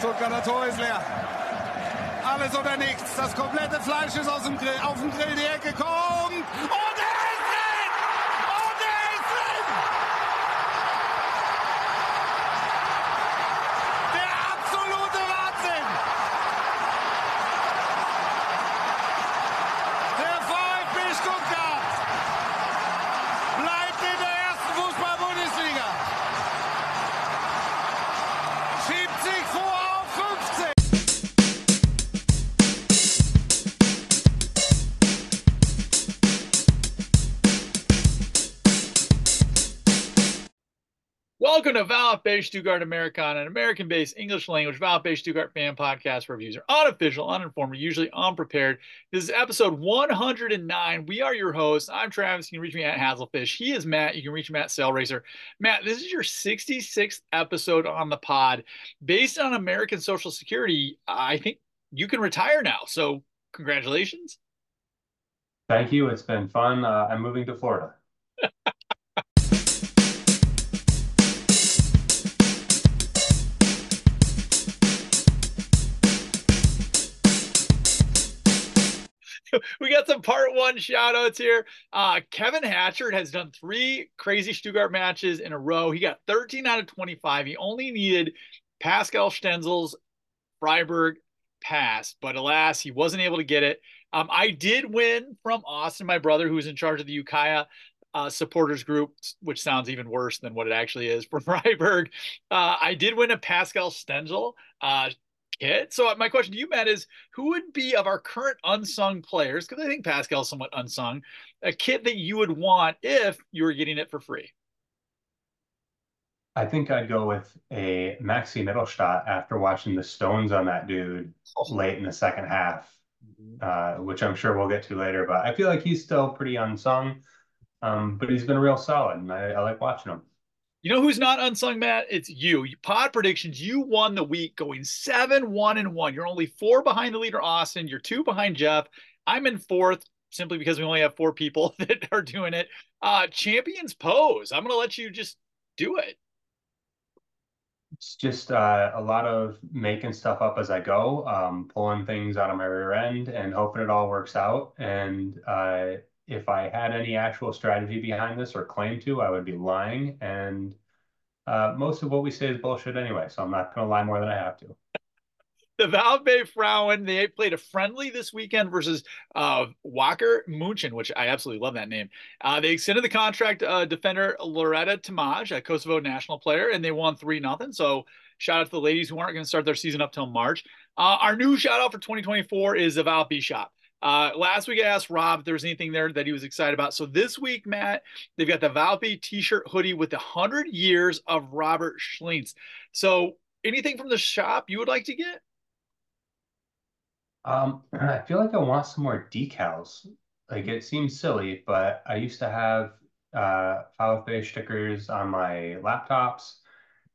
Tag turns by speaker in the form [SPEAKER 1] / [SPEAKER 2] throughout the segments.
[SPEAKER 1] Stuttgarter Tor ist leer. Alles oder nichts. Das komplette Fleisch ist aus dem Grill, auf dem Grill. Die Ecke kommt. Und VfB Stuttgart
[SPEAKER 2] Americana, an American-based English language VfB Stuttgart fan podcast where reviews are unofficial, uninformed, usually unprepared. This is episode 109. We are your hosts. I'm Travis. You can reach me at Hazelfish. He is Matt. You can reach him at Racer. Matt, this is your 66th episode on the pod. Based on American Social Security, I think you can retire now. So congratulations.
[SPEAKER 3] Thank you. It's been fun. Uh, I'm moving to Florida.
[SPEAKER 2] we got some part one shout outs here. Uh, Kevin Hatchard has done three crazy Stuttgart matches in a row. He got 13 out of 25. He only needed Pascal Stenzel's Freiburg pass, but alas, he wasn't able to get it. Um, I did win from Austin, my brother, who is in charge of the Ukiah uh, supporters group, which sounds even worse than what it actually is for Freiburg. Uh, I did win a Pascal Stenzel uh, kit. So my question to you, Matt, is who would be of our current unsung players? Because I think Pascal's somewhat unsung. A kit that you would want if you were getting it for free.
[SPEAKER 3] I think I'd go with a Maxi Mittelstadt after watching the Stones on that dude
[SPEAKER 2] Oh.
[SPEAKER 3] late in the second half, uh, which I'm sure we'll get to later. But I feel like he's still pretty unsung, um, but he's been real solid, and I, I like watching him.
[SPEAKER 2] You know who's not unsung, Matt? It's you. Pod predictions. You won the week, going seven, one, and one. You're only four behind the leader, Austin. You're two behind Jeff. I'm in fourth simply because we only have four people that are doing it. Uh, champions pose. I'm gonna let you just do it.
[SPEAKER 3] It's just uh, a lot of making stuff up as I go, um, pulling things out of my rear end and hoping it all works out. And uh, if I had any actual strategy behind this or claim to, I would be lying. And uh, most of what we say is bullshit anyway, so I'm not going to lie more than I have to.
[SPEAKER 2] the Valve Frauen, they played a friendly this weekend versus uh, Wacker Munchen, which I absolutely love that name. Uh, they extended the contract uh, defender Loretta Tamaj, a Kosovo national player, and they won 3 nothing. So shout out to the ladies who aren't going to start their season up till March. Uh, our new shout out for 2024 is the Valve shop. Uh, last week I asked Rob if there was anything there that he was excited about. So this week, Matt, they've got the Valpy t-shirt hoodie with the 100 years of Robert Schlienz. So anything from the shop you would like to get?
[SPEAKER 3] Um, I feel like I want some more decals. Like it seems silly, but I used to have uh VfB stickers on my laptops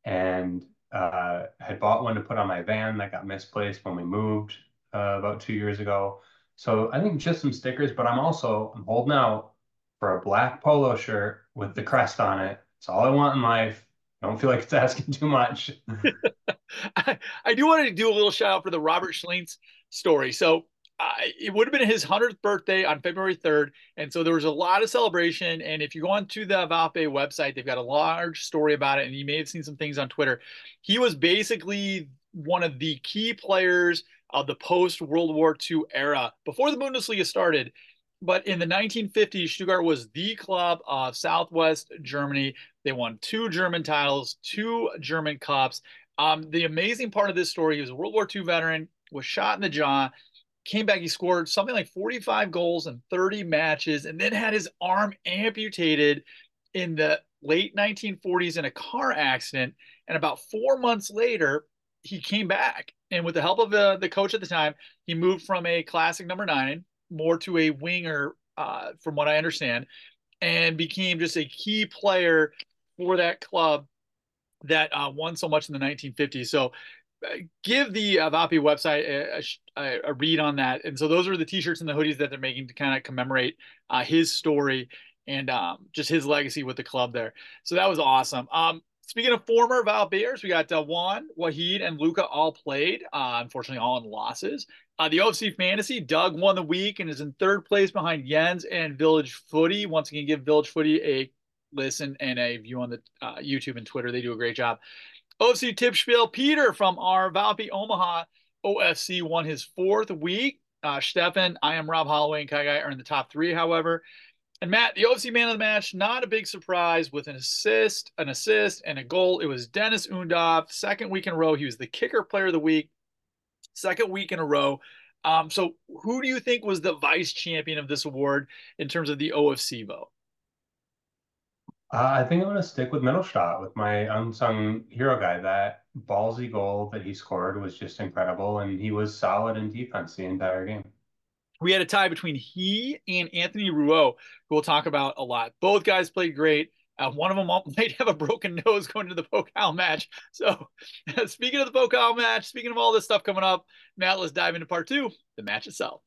[SPEAKER 3] and uh had bought one to put on my van that got misplaced when we moved uh, about two years ago. So I think just some stickers, but I'm also I'm holding out for a black polo shirt with the crest on it. It's all I want in life. I don't feel like it's asking too much.
[SPEAKER 2] I, I do want to do a little shout out for the Robert Schlienz story. So it would have been his 100th birthday on February 3rd. And so there was a lot of celebration. And if you go onto the Valpe website, they've got a large story about it. And you may have seen some things on Twitter. He was basically one of the key players of the post World War II era before the Bundesliga started. But in the 1950s, Stuttgart was the club of Southwest Germany. They won two German titles, two German cups. Um, the amazing part of this story, he was a World War II veteran, was shot in the jaw, came back, he scored something like 45 goals in 30 matches, and then had his arm amputated in the late 1940s in a car accident. And about four months later, he came back. And with the help of the, the coach at the time, he moved from a classic number nine more to a winger, uh, from what I understand, and became just a key player for that club that uh, won so much in the 1950s. So uh, give the uh, Vapi website a, a, a, read on that. And so those are the t-shirts and the hoodies that they're making to kind of commemorate uh, his story and um, just his legacy with the club there. So that was awesome. Um, speaking of former Val Bears, we got uh, Juan, Wahid, and Luca all played. Uh, unfortunately, all in losses. Uh, the OFC Fantasy, Doug won the week and is in third place behind Jens and Village Footy. Once again, give Village Footy a listen and a view on the uh, YouTube and Twitter. They do a great job. OFC Tipspiel, Peter from our Valpy Omaha OFC won his fourth week. Uh, Stefan, I am Rob Holloway, and Kai Guy are in the top three, however. And Matt, the OFC man of the match, not a big surprise with an assist, an assist, and a goal. It was Deniz Undav. Second week in a row, he was the kicker player of the week. Second week in a row. Um, so, who do you think was the vice champion of this award in terms of the OFC vote?
[SPEAKER 3] Uh, I think I'm going to stick with Mittelstadt with my unsung hero guy. That ballsy goal that he scored was just incredible, and he was solid in defense the entire game.
[SPEAKER 2] We had a tie between he and Anthony Rouault, who we'll talk about a lot. Both guys played great. Uh, one of them might have a broken nose going to the Pokal match. So, speaking of the Pokal match, speaking of all this stuff coming up, Matt, let's dive into part two the match itself.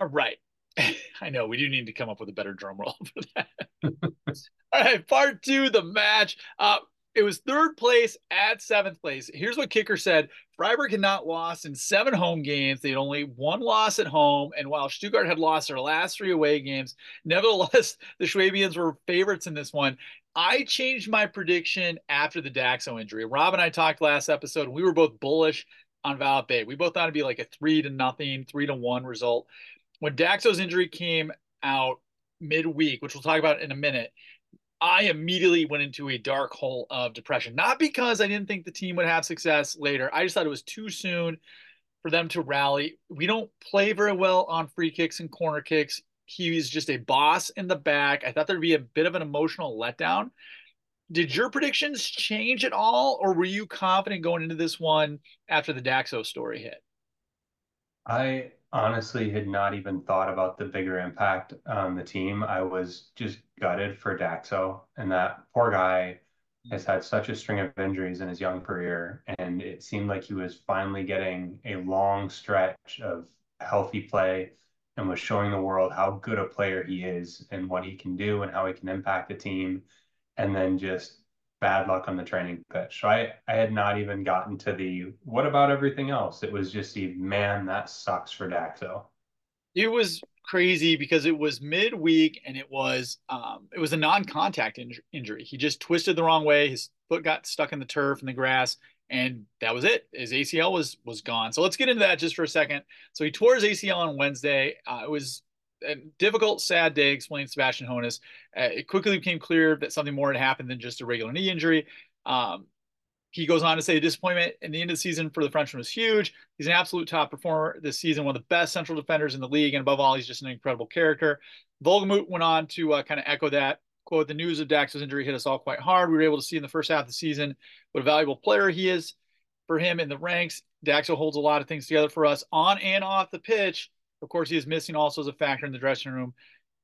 [SPEAKER 2] All right. I know we do need to come up with a better drum roll for that. All right, part two, the match. Uh, it was third place at seventh place. Here's what Kicker said Freiburg had not lost in seven home games. They had only one loss at home. And while Stuttgart had lost their last three away games, nevertheless, the Schwabians were favorites in this one. I changed my prediction after the Daxo injury. Rob and I talked last episode, and we were both bullish on Violet Bay. We both thought it'd be like a three to nothing, three to one result when Daxo's injury came out midweek, which we'll talk about in a minute, I immediately went into a dark hole of depression. Not because I didn't think the team would have success later. I just thought it was too soon for them to rally. We don't play very well on free kicks and corner kicks. He's just a boss in the back. I thought there'd be a bit of an emotional letdown. Did your predictions change at all, or were you confident going into this one after the Daxo story hit?
[SPEAKER 3] I honestly had not even thought about the bigger impact on the team. I was just gutted for Daxo, and that poor guy has had such a string of injuries in his young career, and it seemed like he was finally getting a long stretch of healthy play and was showing the world how good a player he is and what he can do and how he can impact the team. And then just bad luck on the training pitch. So I, I had not even gotten to the what about everything else? It was just the man, that sucks for Daxo.
[SPEAKER 2] It was crazy because it was midweek and it was um, it was a non-contact in- injury. He just twisted the wrong way. His foot got stuck in the turf and the grass, and that was it. His ACL was was gone. So let's get into that just for a second. So he tore his ACL on Wednesday. Uh, it was a difficult, sad day, explained Sebastian Hoeneß. Uh, it quickly became clear that something more had happened than just a regular knee injury. Um, he goes on to say the disappointment in the end of the season for the Frenchman was huge. He's an absolute top performer this season, one of the best central defenders in the league, and above all, he's just an incredible character. Wohlgemuth went on to uh, kind of echo that. Quote, the news of Dax's injury hit us all quite hard. We were able to see in the first half of the season what a valuable player he is for him in the ranks. Daxo holds a lot of things together for us on and off the pitch. Of course, he is missing also as a factor in the dressing room.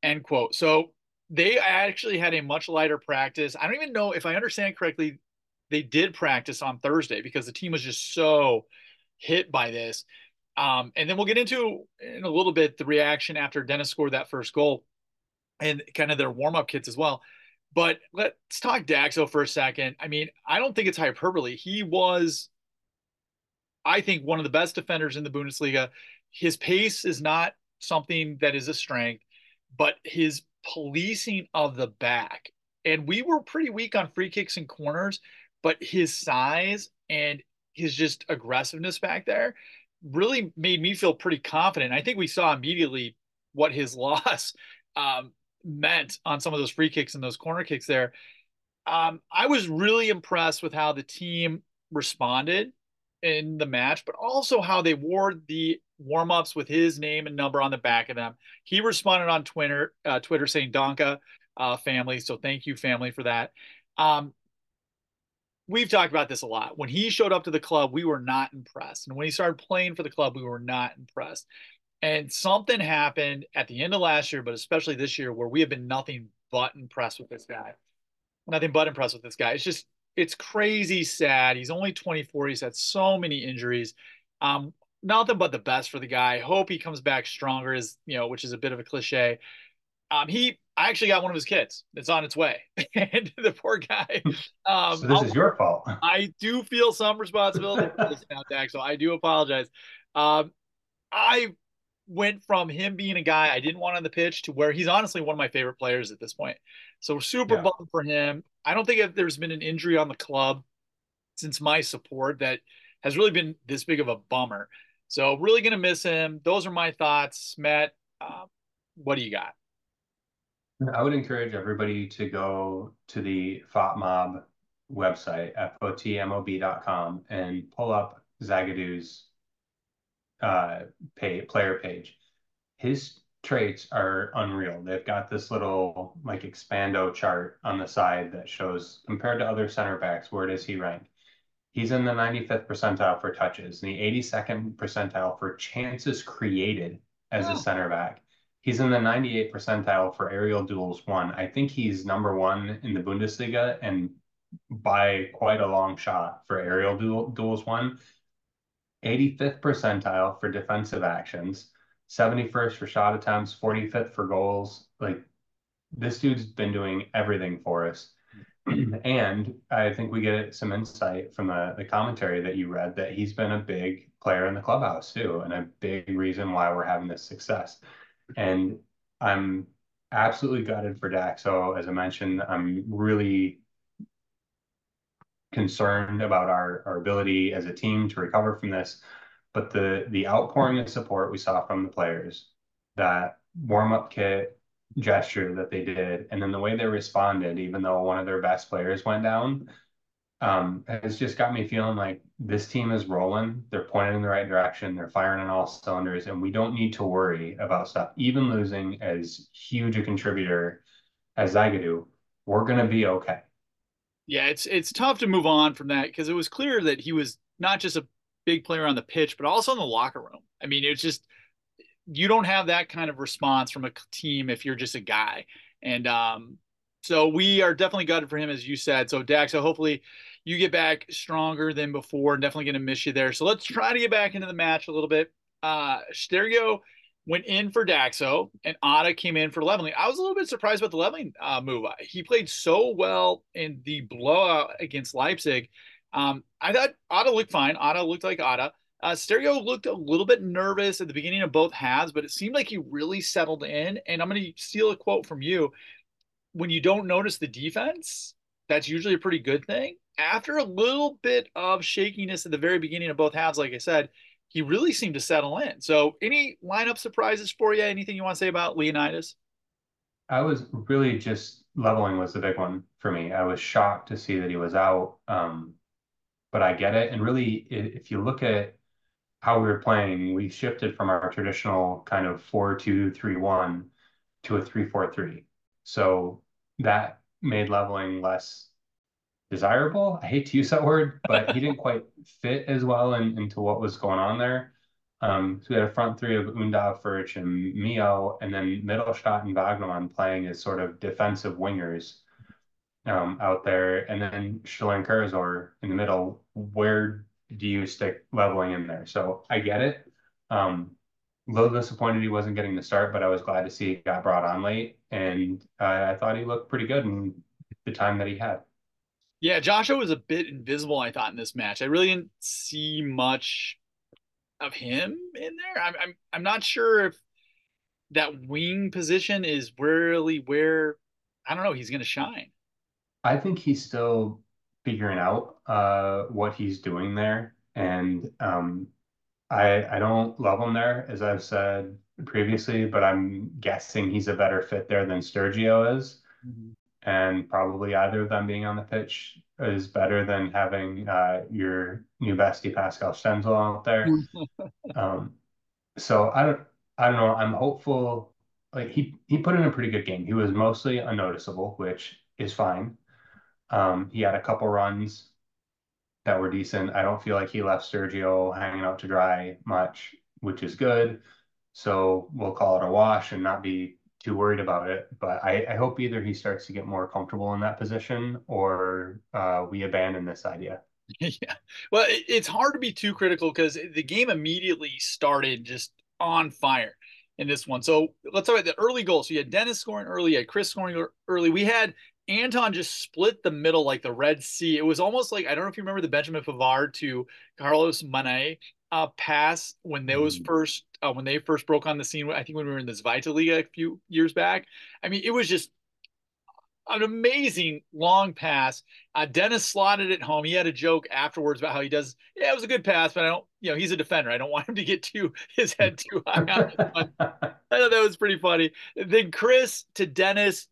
[SPEAKER 2] End quote. So they actually had a much lighter practice. I don't even know if I understand correctly. They did practice on Thursday because the team was just so hit by this. Um, and then we'll get into in a little bit the reaction after Deniz scored that first goal and kind of their warm up kits as well. But let's talk Daxo for a second. I mean, I don't think it's hyperbole. He was, I think, one of the best defenders in the Bundesliga his pace is not something that is a strength, but his policing of the back. And we were pretty weak on free kicks and corners, but his size and his just aggressiveness back there really made me feel pretty confident. I think we saw immediately what his loss um, meant on some of those free kicks and those corner kicks there. Um, I was really impressed with how the team responded in the match, but also how they wore the warm ups with his name and number on the back of them. He responded on Twitter, uh, Twitter saying Donka uh, family. So thank you, family, for that. Um, we've talked about this a lot. When he showed up to the club, we were not impressed. And when he started playing for the club, we were not impressed. And something happened at the end of last year, but especially this year, where we have been nothing but impressed with this guy. Nothing but impressed with this guy. It's just, it's crazy sad. He's only 24. He's had so many injuries. Um, nothing but the best for the guy. Hope he comes back stronger, is you know, which is a bit of a cliche. Um, he, I actually got one of his kids. It's on its way, and the poor guy.
[SPEAKER 3] Um, so this I'll, is your fault.
[SPEAKER 2] I do feel some responsibility for this now, Dak. So I do apologize. Um, I went from him being a guy I didn't want on the pitch to where he's honestly one of my favorite players at this point. So super yeah. bummed for him. I don't think if there's been an injury on the club since my support that has really been this big of a bummer. So really going to miss him. Those are my thoughts, Matt. Uh, what do you got?
[SPEAKER 3] I would encourage everybody to go to the FOTMob website, fotmob.com, and pull up Zagadou's uh, pay, player page. His traits are unreal. They've got this little like expando chart on the side that shows compared to other center backs, where does he rank? He's in the 95th percentile for touches, and the 82nd percentile for chances created as oh. a center back. He's in the 98th percentile for aerial duels won. I think he's number one in the Bundesliga and by quite a long shot for aerial duel, duels won. 85th percentile for defensive actions, 71st for shot attempts, 45th for goals. Like this dude's been doing everything for us. and I think we get some insight from the, the commentary that you read that he's been a big player in the clubhouse too, and a big reason why we're having this success. And I'm absolutely gutted for Dak. So as I mentioned, I'm really concerned about our, our ability as a team to recover from this. But the the outpouring of support we saw from the players, that warm up kit gesture that they did, and then the way they responded, even though one of their best players went down, um, has just got me feeling like this team is rolling. They're pointing in the right direction. They're firing on all cylinders, and we don't need to worry about stuff. Even losing as huge a contributor as Zagadou, we're to be okay.
[SPEAKER 2] Yeah, it's it's tough to move on from that because it was clear that he was not just a big player on the pitch, but also in the locker room. I mean, it's just you don't have that kind of response from a team if you're just a guy. And um, so we are definitely gutted for him, as you said. So Dax, so hopefully you get back stronger than before. Definitely going to miss you there. So let's try to get back into the match a little bit. Uh, Stergiou went in for Daxo, and Otta came in for Leweling. I was a little bit surprised about the Leweling uh, move. He played so well in the blowout against Leipzig. Um, I thought Otta looked fine. Otta looked like Otta. Uh, Stergiou looked a little bit nervous at the beginning of both halves, but it seemed like he really settled in. And I'm going to steal a quote from you. When you don't notice the defense, that's usually a pretty good thing. After a little bit of shakiness at the very beginning of both halves, like I said, he really seemed to settle in. So, any lineup surprises for you? Anything you want to say about Leonidas?
[SPEAKER 3] I was really just Leweling was the big one for me. I was shocked to see that he was out, um, but I get it. And really, if you look at how we were playing, we shifted from our traditional kind of four-two-three-one to a three-four-three. So that made Leweling less desirable. I hate to use that word, but he didn't quite fit as well in, into what was going on there. Um, so we had a front three of Undav, Führich, and Millot, and then Mittelstadt and Vagnoman playing as sort of defensive wingers um, out there, and then Schilling Kurzor in the middle. Where do you stick Leweling in there? So I get it. Um, a little disappointed he wasn't getting the start, but I was glad to see he got brought on late, and uh, I thought he looked pretty good in the time that he had.
[SPEAKER 2] Yeah, Joshua was a bit invisible, I thought, in this match. I really didn't see much of him in there. I'm I'm I'm not sure if that wing position is really where I don't know he's going to shine.
[SPEAKER 3] I think he's still figuring out uh, what he's doing there, and um, I I don't love him there, as I've said previously, but I'm guessing he's a better fit there than Stergiou is. Mm-hmm and probably either of them being on the pitch is better than having uh, your new bestie Pascal Stenzel out there. um, so I don't, I don't know. I'm hopeful. Like he, he put in a pretty good game. He was mostly unnoticeable, which is fine. Um, he had a couple runs that were decent. I don't feel like he left Sergio hanging out to dry much, which is good. So we'll call it a wash and not be too worried about it. But I, I hope either he starts to get more comfortable in that position or uh, we abandon this idea.
[SPEAKER 2] yeah. Well, it, it's hard to be too critical because the game immediately started just on fire in this one. So let's talk about the early goals. So you had Deniz scoring early, you had Chris scoring early. We had Anton just split the middle like the Red Sea. It was almost like I don't know if you remember the Benjamin Pavard to Carlos Mané uh, pass when those mm. first uh, when they first broke on the scene. I think when we were in the Zweite Liga a few years back. I mean, it was just an amazing long pass. Uh, Deniz slotted it home. He had a joke afterwards about how he does. Yeah, it was a good pass, but I don't. You know, he's a defender. I don't want him to get too his head too high. I thought that was pretty funny. Then Chris to Deniz,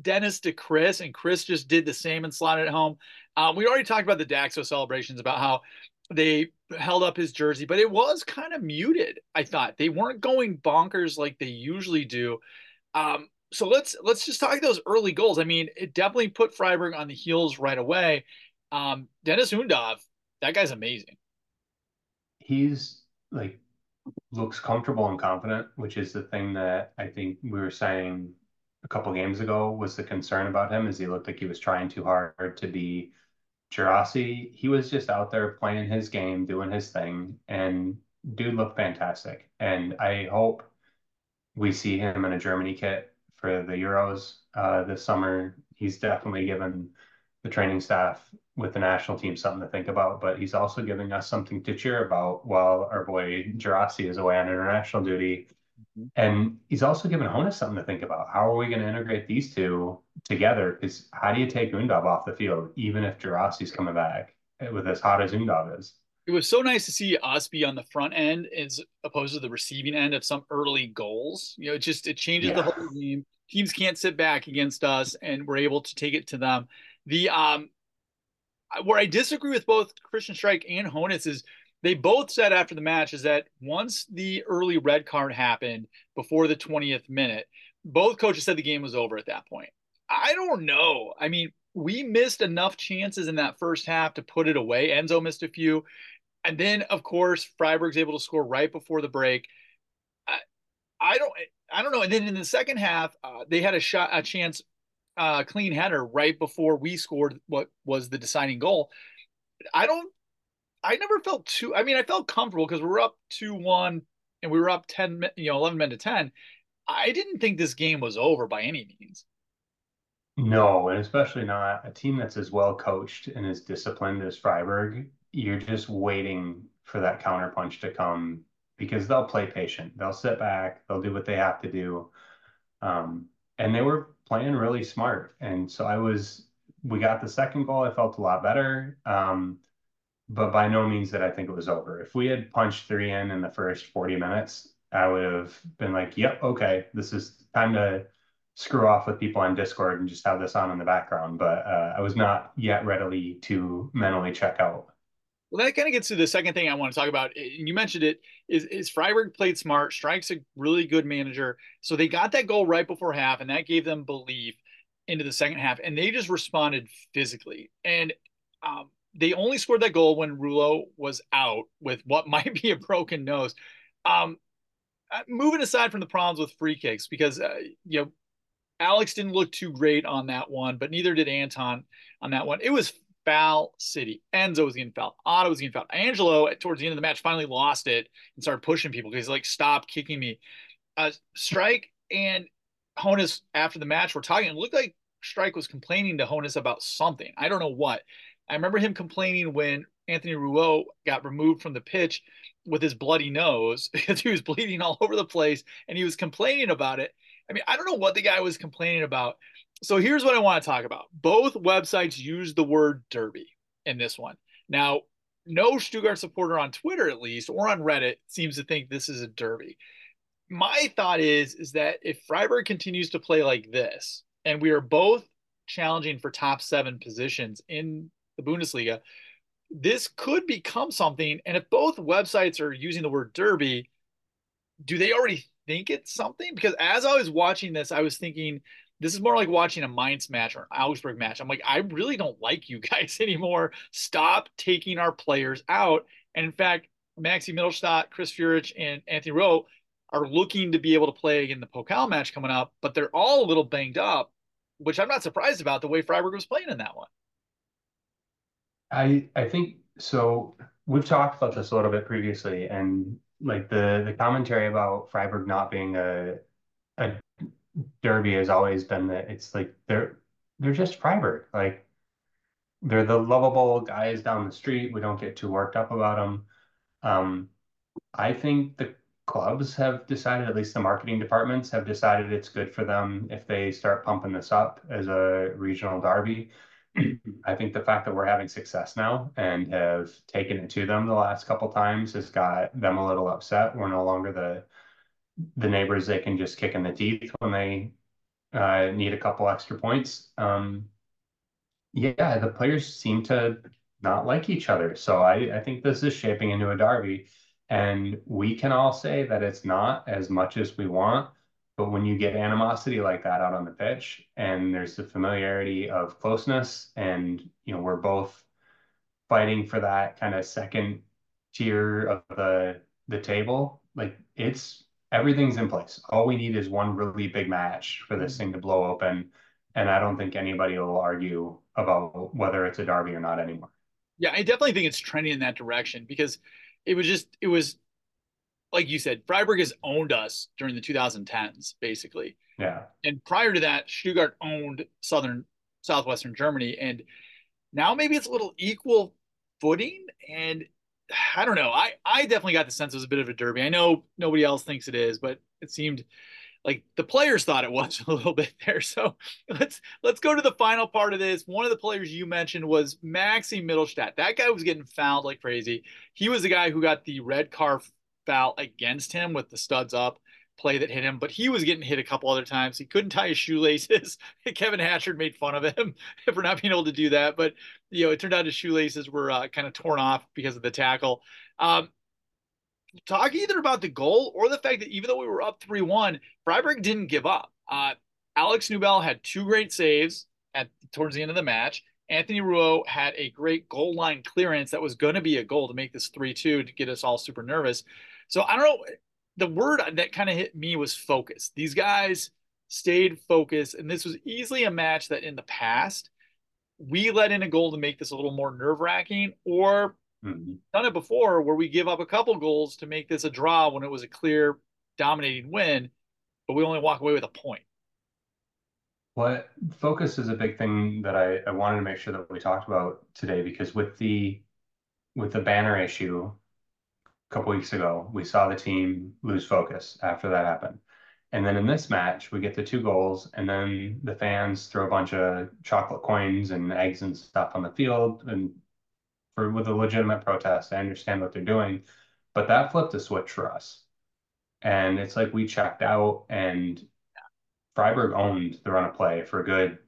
[SPEAKER 2] Deniz to Chris, and Chris just did the same and slotted it home. Um, we already talked about the Daxo celebrations about how they held up his jersey, but it was kind of muted. I thought they weren't going bonkers like they usually do. Um, so let's let's just talk those early goals. I mean, it definitely put Freiburg on the heels right away. Um, Deniz Undav, that guy's amazing.
[SPEAKER 3] He's like looks comfortable and confident, which is the thing that I think we were saying a couple games ago was the concern about him, is he looked like he was trying too hard to be Guirassy. He was just out there playing his game, doing his thing, and dude looked fantastic. And I hope we see him in a Germany kit for the Euros uh, this summer. He's definitely given the training staff with the national team something to think about, but he's also giving us something to cheer about while our boy Guirassy is away on international duty. And he's also given Hoeneß something to think about. How are we going to integrate these two together? Because how do you take Undav off the field, even if Guirassy's coming back with as hot as Undav is?
[SPEAKER 2] it was so nice to see Osby on the front end as opposed to the receiving end of some early goals. You know, it just it changes yeah. the whole game. Teams can't sit back against us, and we're able to take it to them. The um, where I disagree with both Christian Streich and Hoeneß is they both said after the match is that once the early red card happened before the 20th minute, both coaches said the game was over at that point. I don't know. I mean, we missed enough chances in that first half to put it away. Enzo missed a few. And then, of course, Freiburg's able to score right before the break. I, I don't, I don't know. And then in the second half, uh, they had a shot, a chance, uh, clean header right before we scored what was the deciding goal. I don't, I never felt too. I mean, I felt comfortable because we were up two one and we were up ten, you know, eleven men to ten. I didn't think this game was over by any means.
[SPEAKER 3] No, and especially not a team that's as well coached and as disciplined as Freiburg you're just waiting for that counterpunch to come because they'll play patient. They'll sit back. They'll do what they have to do. Um, and they were playing really smart. And so I was, we got the second goal. I felt a lot better. Um, but by no means that I think it was over. If we had punched three in in the first 40 minutes, I would have been like, yep, okay, this is time to screw off with people on Discord and just have this on in the background. But uh, I was not yet ready to mentally check out.
[SPEAKER 2] Well, that kind of gets to the second thing I want to talk about. And you mentioned it is, is Freiburg played smart. Streich's a really good manager. So they got that goal right before half, and that gave them belief into the second half. And they just responded physically. And um, they only scored that goal when Rouault was out with what might be a broken nose. Um, uh, moving aside from the problems with free kicks, because uh, you know Alex didn't look too great on that one, but neither did Anton on that one. It was foul city. Enzo was getting fouled. Otto was getting fouled. Angelo, towards the end of the match, finally lost it and started pushing people because he's like, stop kicking me. Uh, Streich and Hoeneß after the match were talking. It looked like Streich was complaining to Hoeneß about something. I don't know what. I remember him complaining when Anthony Rouault got removed from the pitch with his bloody nose because he was bleeding all over the place and he was complaining about it. I mean, I don't know what the guy was complaining about, so here's what I want to talk about. Both websites use the word derby in this one. Now, no Stuttgart supporter on Twitter, at least, or on Reddit, seems to think this is a derby. My thought is is that if Freiburg continues to play like this, and we are both challenging for top seven positions in the Bundesliga, this could become something. And if both websites are using the word derby, do they already think it's something? Because as I was watching this, I was thinking this is more like watching a Mainz match or an Augsburg match. I'm like, I really don't like you guys anymore. Stop taking our players out. And in fact, Maxi Mittelstadt, Chris Führich, and Anthony Rouault are looking to be able to play in the Pokal match coming up, but they're all a little banged up, which I'm not surprised about the way Freiburg was playing in that one.
[SPEAKER 3] I I think so. We've talked about this a little bit previously, and like the the commentary about Freiburg not being a a derby has always been that it's like they're they're just Freiburg. Like they're the lovable guys down the street. We don't get too worked up about them. Um, I think the clubs have decided, at least the marketing departments have decided it's good for them if they start pumping this up as a regional derby. I think the fact that we're having success now and have taken it to them the last couple times has got them a little upset. We're no longer the the neighbors they can just kick in the teeth when they uh, need a couple extra points. Um, yeah, the players seem to not like each other. So I, I think this is shaping into a derby. And we can all say that it's not as much as we want. But when you get animosity like that out on the pitch and there's the familiarity of closeness and you know we're both fighting for that kind of second tier of the the table, like it's everything's in place. All we need is one really big match for this thing to blow open. And I don't think anybody will argue about whether it's a derby or not anymore.
[SPEAKER 2] Yeah, I definitely think it's trending in that direction because it was just it was like you said, Freiburg has owned us during the 2010s, basically.
[SPEAKER 3] Yeah.
[SPEAKER 2] And prior to that, Stuttgart owned southern southwestern Germany, and now maybe it's a little equal footing. And I don't know. I I definitely got the sense it was a bit of a derby. I know nobody else thinks it is, but it seemed like the players thought it was a little bit there. So let's let's go to the final part of this. One of the players you mentioned was Maxi Mittelstadt. That guy was getting fouled like crazy. He was the guy who got the red card foul against him with the studs up play that hit him, but he was getting hit a couple other times. He couldn't tie his shoelaces. Kevin Hatchard made fun of him for not being able to do that, but you know it turned out his shoelaces were uh, kind of torn off because of the tackle. Um, talk either about the goal or the fact that even though we were up 3 1, Freiburg didn't give up. Uh, Alex Nubel had two great saves at towards the end of the match. Anthony Rouault had a great goal line clearance that was going to be a goal to make this 3 2 to get us all super nervous. So I don't know. The word that kind of hit me was focus. These guys stayed focused, and this was easily a match that in the past we let in a goal to make this a little more nerve wracking, or mm-hmm. done it before where we give up a couple goals to make this a draw when it was a clear dominating win, but we only walk away with a point.
[SPEAKER 3] What focus is a big thing that I, I wanted to make sure that we talked about today because with the with the banner issue a couple weeks ago, we saw the team lose focus after that happened. And then in this match, we get the two goals, and then the fans throw a bunch of chocolate coins and eggs and stuff on the field, and for with a legitimate protest. I understand what they're doing, but that flipped a switch for us. And it's like we checked out and Freiburg owned the run of play for a good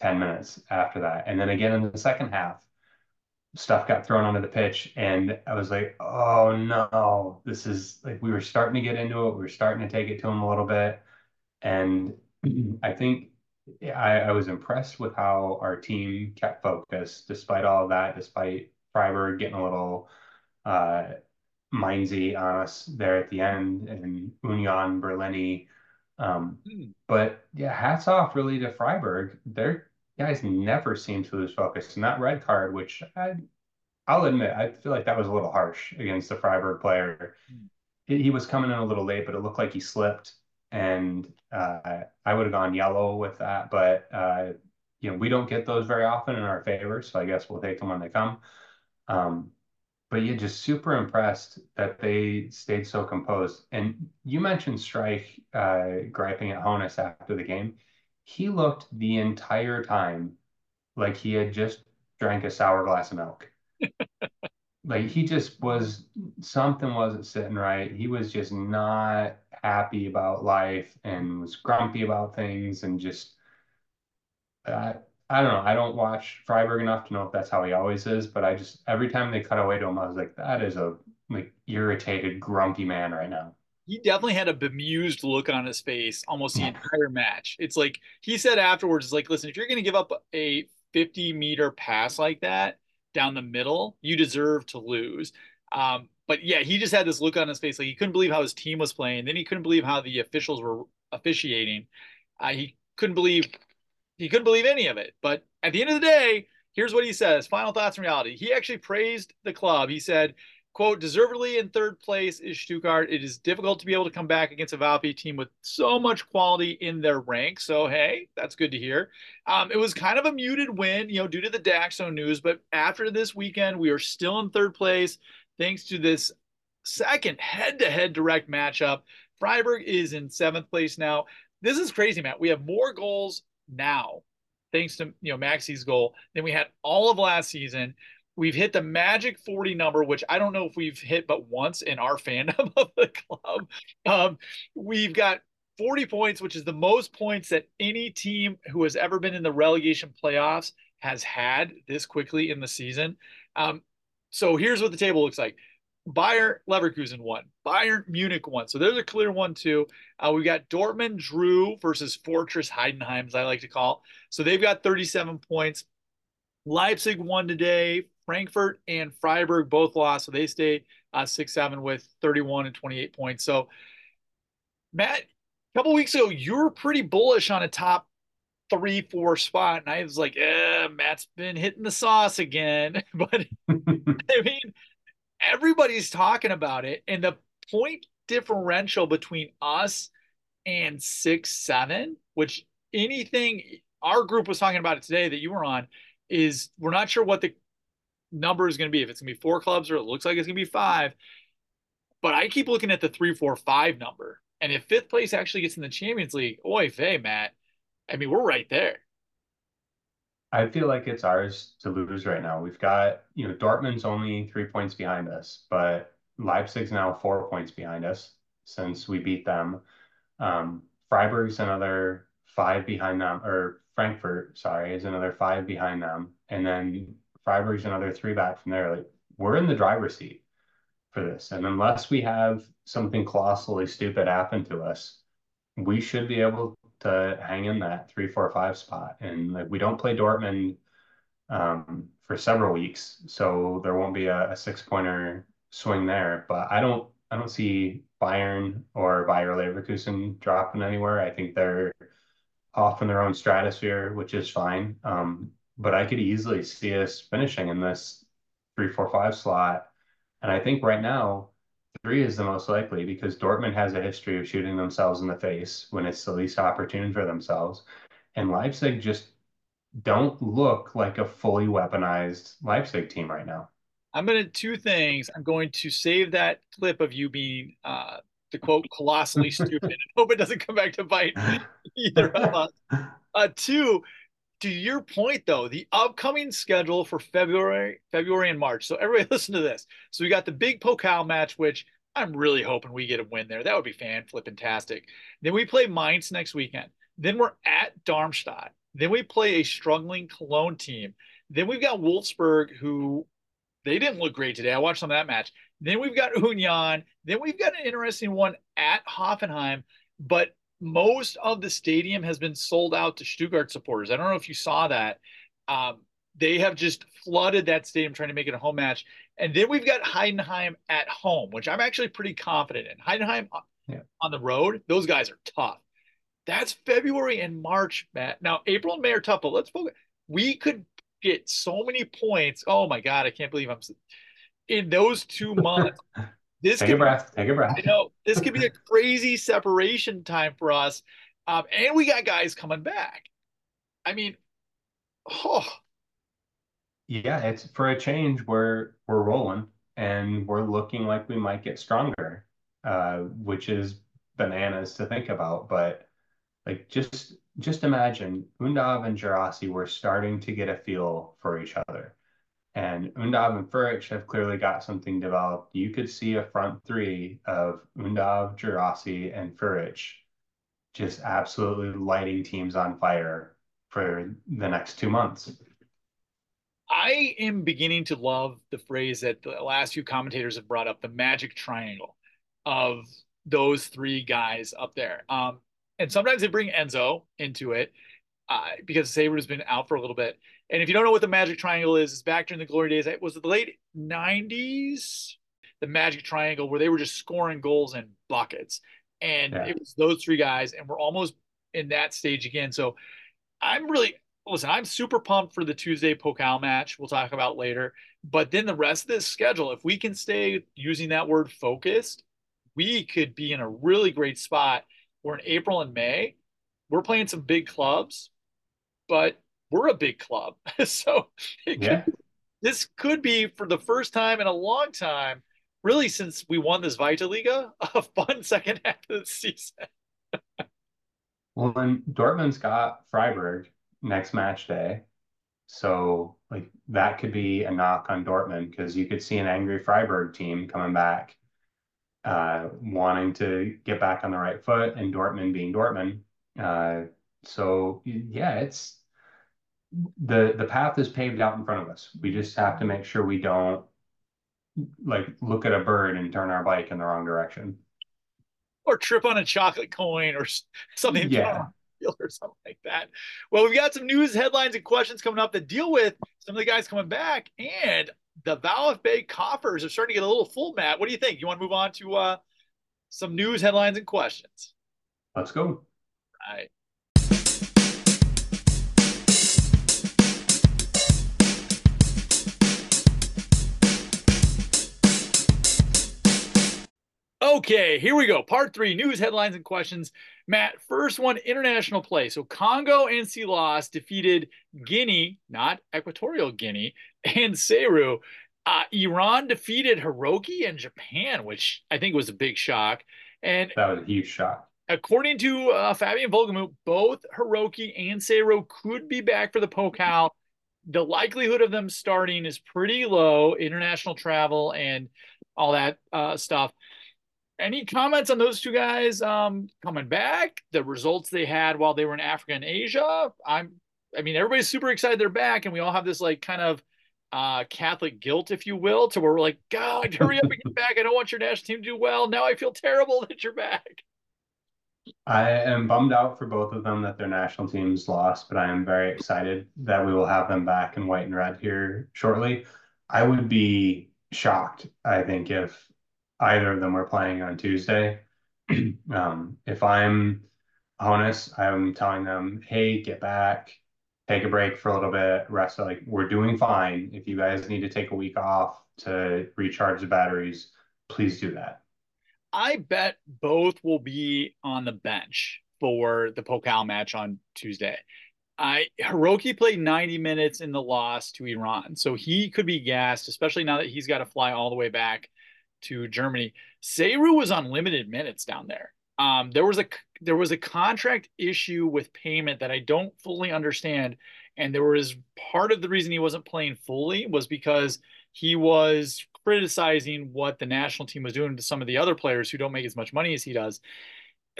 [SPEAKER 3] 10 minutes after that. And then again in the second half, stuff got thrown onto the pitch and I was like, oh no, this is like we were starting to get into it. We were starting to take it to them a little bit. And I think I, I was impressed with how our team kept focused despite all of that, despite Freiburg getting a little uh, mindsy on us there at the end and Union Berlini. Um, mm. But yeah, hats off really to Freiburg. Their guys never seem to lose focus. And that red card, which I, I'll admit, I feel like that was a little harsh against the Freiburg player. Mm. He was coming in a little late, but it looked like he slipped. And uh, I would have gone yellow with that. But, uh, you know, we don't get those very often in our favor. So I guess we'll take them when they come. Um, but yeah, just super impressed that they stayed so composed. And you mentioned Streich uh, griping at Hoeneß after the game. He looked the entire time like he had just drank a sour glass of milk. like he just was something wasn't sitting right. He was just not happy about life and was grumpy about things and just uh, I don't know. I don't watch Freiburg enough to know if that's how he always is, but I just every time they cut away to him, I was like, that is a like irritated, grumpy man right now.
[SPEAKER 2] He definitely had a bemused look on his face almost the entire match. It's like he said afterwards, "Is like, listen, if you're going to give up a 50 meter pass like that down the middle, you deserve to lose." Um, but yeah, he just had this look on his face, like he couldn't believe how his team was playing. Then he couldn't believe how the officials were officiating. Uh, he couldn't believe he couldn't believe any of it. But at the end of the day, Here's what he says final thoughts and reality. He actually praised the club. He said, quote, deservedly in third place is Stuttgart. It is difficult to be able to come back against a VfB team with so much quality in their ranks. So, hey, that's good to hear. Um, it was kind of a muted win, you know, due to the Daxo news. But after this weekend, we are still in third place thanks to this second head to head direct matchup. Freiburg is in seventh place now. This is crazy, Matt. We have more goals now, thanks to you know Maxi's goal, than we had all of last season. We've hit the magic 40 number, which I don't know if we've hit but once in our fandom of the club. Um, we've got 40 points, which is the most points that any team who has ever been in the relegation playoffs has had this quickly in the season. Um, so here's what the table looks like. Bayern Leverkusen won. Bayern Munich won. So there's a clear one too. Uh, we got Dortmund Drew versus Fortress Heidenheim, as I like to call. So they've got 37 points. Leipzig won today. Frankfurt and Freiburg both lost, so they stay uh, six seven with 31 and 28 points. So Matt, a couple weeks ago, you were pretty bullish on a top three four spot, and I was like, "Eh, Matt's been hitting the sauce again." but I mean, everybody's talking about it, and the point differential between us and six seven, which anything our group was talking about it today that you were on, is we're not sure what the number is going to be. If it's going to be four clubs or it looks like it's going to be five. But I keep looking at the three, four, five number. And if fifth place actually gets in the Champions League, oy vey, Matt, I mean, we're right there.
[SPEAKER 3] I feel like it's ours to lose right now. We've got, you know, Dortmund's only three points behind us, but Leipzig's now four points behind us since we beat them. Um, Freiburg's another five behind them, or Frankfurt, sorry, is another five behind them. And then Freiburg's another three back from there. Like we're in the driver's seat for this. And unless we have something colossally stupid happen to us, we should be able to hang in that three, four, five spot. And like we don't play Dortmund um, for several weeks, so there won't be a, a six pointer swing there. But I don't I don't see Bayern or Bayer Leverkusen dropping anywhere. I think they're off in their own stratosphere, which is fine. Um, but I could easily see us finishing in this three, four, five slot. And I think right now, three is the most likely because Dortmund has a history of shooting themselves in the face when it's the least opportune for themselves. And Leipzig just don't look like a fully weaponized Leipzig team right now.
[SPEAKER 2] I'm going to two things. I'm going to save that clip of you being uh, the quote colossally stupid and hope it doesn't come back to bite either of us. Uh, two, to your point though, the upcoming schedule for February, February and March. So everybody listen to this. So we got the big Pokal match, which I'm really hoping we get a win there. That would be fan flipping tastic. Then we play Mainz next weekend. Then we're at Darmstadt. Then we play a struggling Cologne team. Then we've got Wolfsburg, who they didn't look great today. I watched some of that match. Then we've got Union. Then we've got an interesting one at Hoffenheim. But most of the stadium has been sold out to Stuttgart supporters. I don't know if you saw that. Um, they have just flooded that stadium trying to make it a home match. And then we've got Heidenheim at home, which I'm actually pretty confident in. Heidenheim yeah. on the road, those guys are tough. That's February and March, Matt. Now, April and May are tough, but let's focus. We could get so many points. Oh my God, I can't believe I'm in those two months.
[SPEAKER 3] This take a breath. Take a breath.
[SPEAKER 2] I know this could be a crazy separation time for us, um, and we got guys coming back. I mean, oh,
[SPEAKER 3] yeah. It's for a change. We're we're rolling, and we're looking like we might get stronger, uh, which is bananas to think about. But like, just just imagine Undav and Guirassy were starting to get a feel for each other and Undav and Führich have clearly got something developed. You could see a front three of Undav, Guirassy, and Führich just absolutely lighting teams on fire for the next two months.
[SPEAKER 2] I am beginning to love the phrase that the last few commentators have brought up the magic triangle of those three guys up there. Um, and sometimes they bring Enzo into it uh, because Saber has been out for a little bit. And if you don't know what the Magic Triangle is, it's back during the glory days. It was the late 90s, the Magic Triangle, where they were just scoring goals in buckets. And yeah. it was those three guys, and we're almost in that stage again. So I'm really listen, I'm super pumped for the Tuesday Pokal match. We'll talk about later. But then the rest of this schedule, if we can stay using that word focused, we could be in a really great spot. We're in April and May. We're playing some big clubs, but we're a big club. so
[SPEAKER 3] yeah.
[SPEAKER 2] could, this could be for the first time in a long time, really since we won this Vita Liga, a fun second half of the season.
[SPEAKER 3] well, and Dortmund's got Freiburg next match day. So like that could be a knock on Dortmund because you could see an angry Freiburg team coming back, uh, wanting to get back on the right foot, and Dortmund being Dortmund. Uh, so yeah, it's the the path is paved out in front of us. We just have to make sure we don't like look at a bird and turn our bike in the wrong direction,
[SPEAKER 2] or trip on a chocolate coin or something.
[SPEAKER 3] Yeah
[SPEAKER 2] or something like that. Well, we've got some news headlines and questions coming up that deal with some of the guys coming back, and the VfB coffers are starting to get a little full. Matt, what do you think? You want to move on to uh, some news headlines and questions?
[SPEAKER 3] Let's go. All
[SPEAKER 2] right. Okay, here we go. Part three news headlines and questions. Matt, first one international play. So Congo and Silas defeated Guinea, not Equatorial Guinea, and Serhou. Uh, Iran defeated Hiroki and Japan, which I think was a big shock. And
[SPEAKER 3] that was a huge shock.
[SPEAKER 2] According to uh, Fabian Wohlgemuth, both Hiroki and Serhou could be back for the Pokal. The likelihood of them starting is pretty low. International travel and all that uh, stuff any comments on those two guys um, coming back? The results they had while they were in Africa and Asia. I'm, I mean, everybody's super excited they're back, and we all have this like kind of uh, Catholic guilt, if you will, to where we're like, God, hurry up and get back. I don't want your national team to do well. Now I feel terrible that you're back.
[SPEAKER 3] I am bummed out for both of them that their national teams lost, but I am very excited that we will have them back in white and red here shortly. I would be shocked, I think, if either of them were playing on Tuesday. um, if I'm honest, I'm telling them, hey, get back, take a break for a little bit, rest. Like we're doing fine. If you guys need to take a week off to recharge the batteries, please do that.
[SPEAKER 2] I bet both will be on the bench for the Pokal match on Tuesday. I Hiroki played 90 minutes in the loss to Iran, so he could be gassed, especially now that he's got to fly all the way back to Germany. Serhou was on limited minutes down there. Um, there was a there was a contract issue with payment that I don't fully understand, and there was part of the reason he wasn't playing fully was because he was criticizing what the national team was doing to some of the other players who don't make as much money as he does.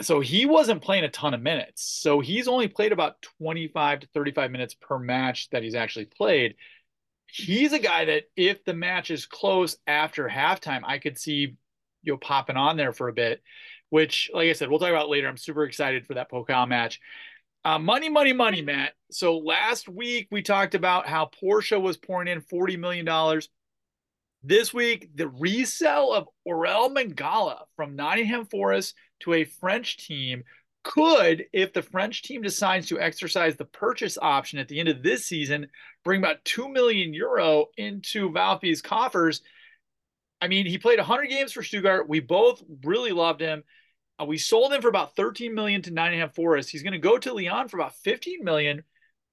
[SPEAKER 2] So he wasn't playing a ton of minutes. So he's only played about 25 to 35 minutes per match that he's actually played he's a guy that if the match is close after halftime, I could see you know popping on there for a bit. Which, like I said, we'll talk about later. I'm super excited for that Pokal match. Uh, money, money, money, Matt. So last week we talked about how Porsche was pouring in $40 million. This week, the resale of Orel Mangala from Nottingham Forest to a French team could, if the French team decides to exercise the purchase option at the end of this season, bring about 2 million euro into VfB's coffers. I mean, he played 100 games for Stuttgart. We both really loved him. Uh, we sold him for about 13 million to Nottingham Forest. He's going to go to Lyon for about 15 million.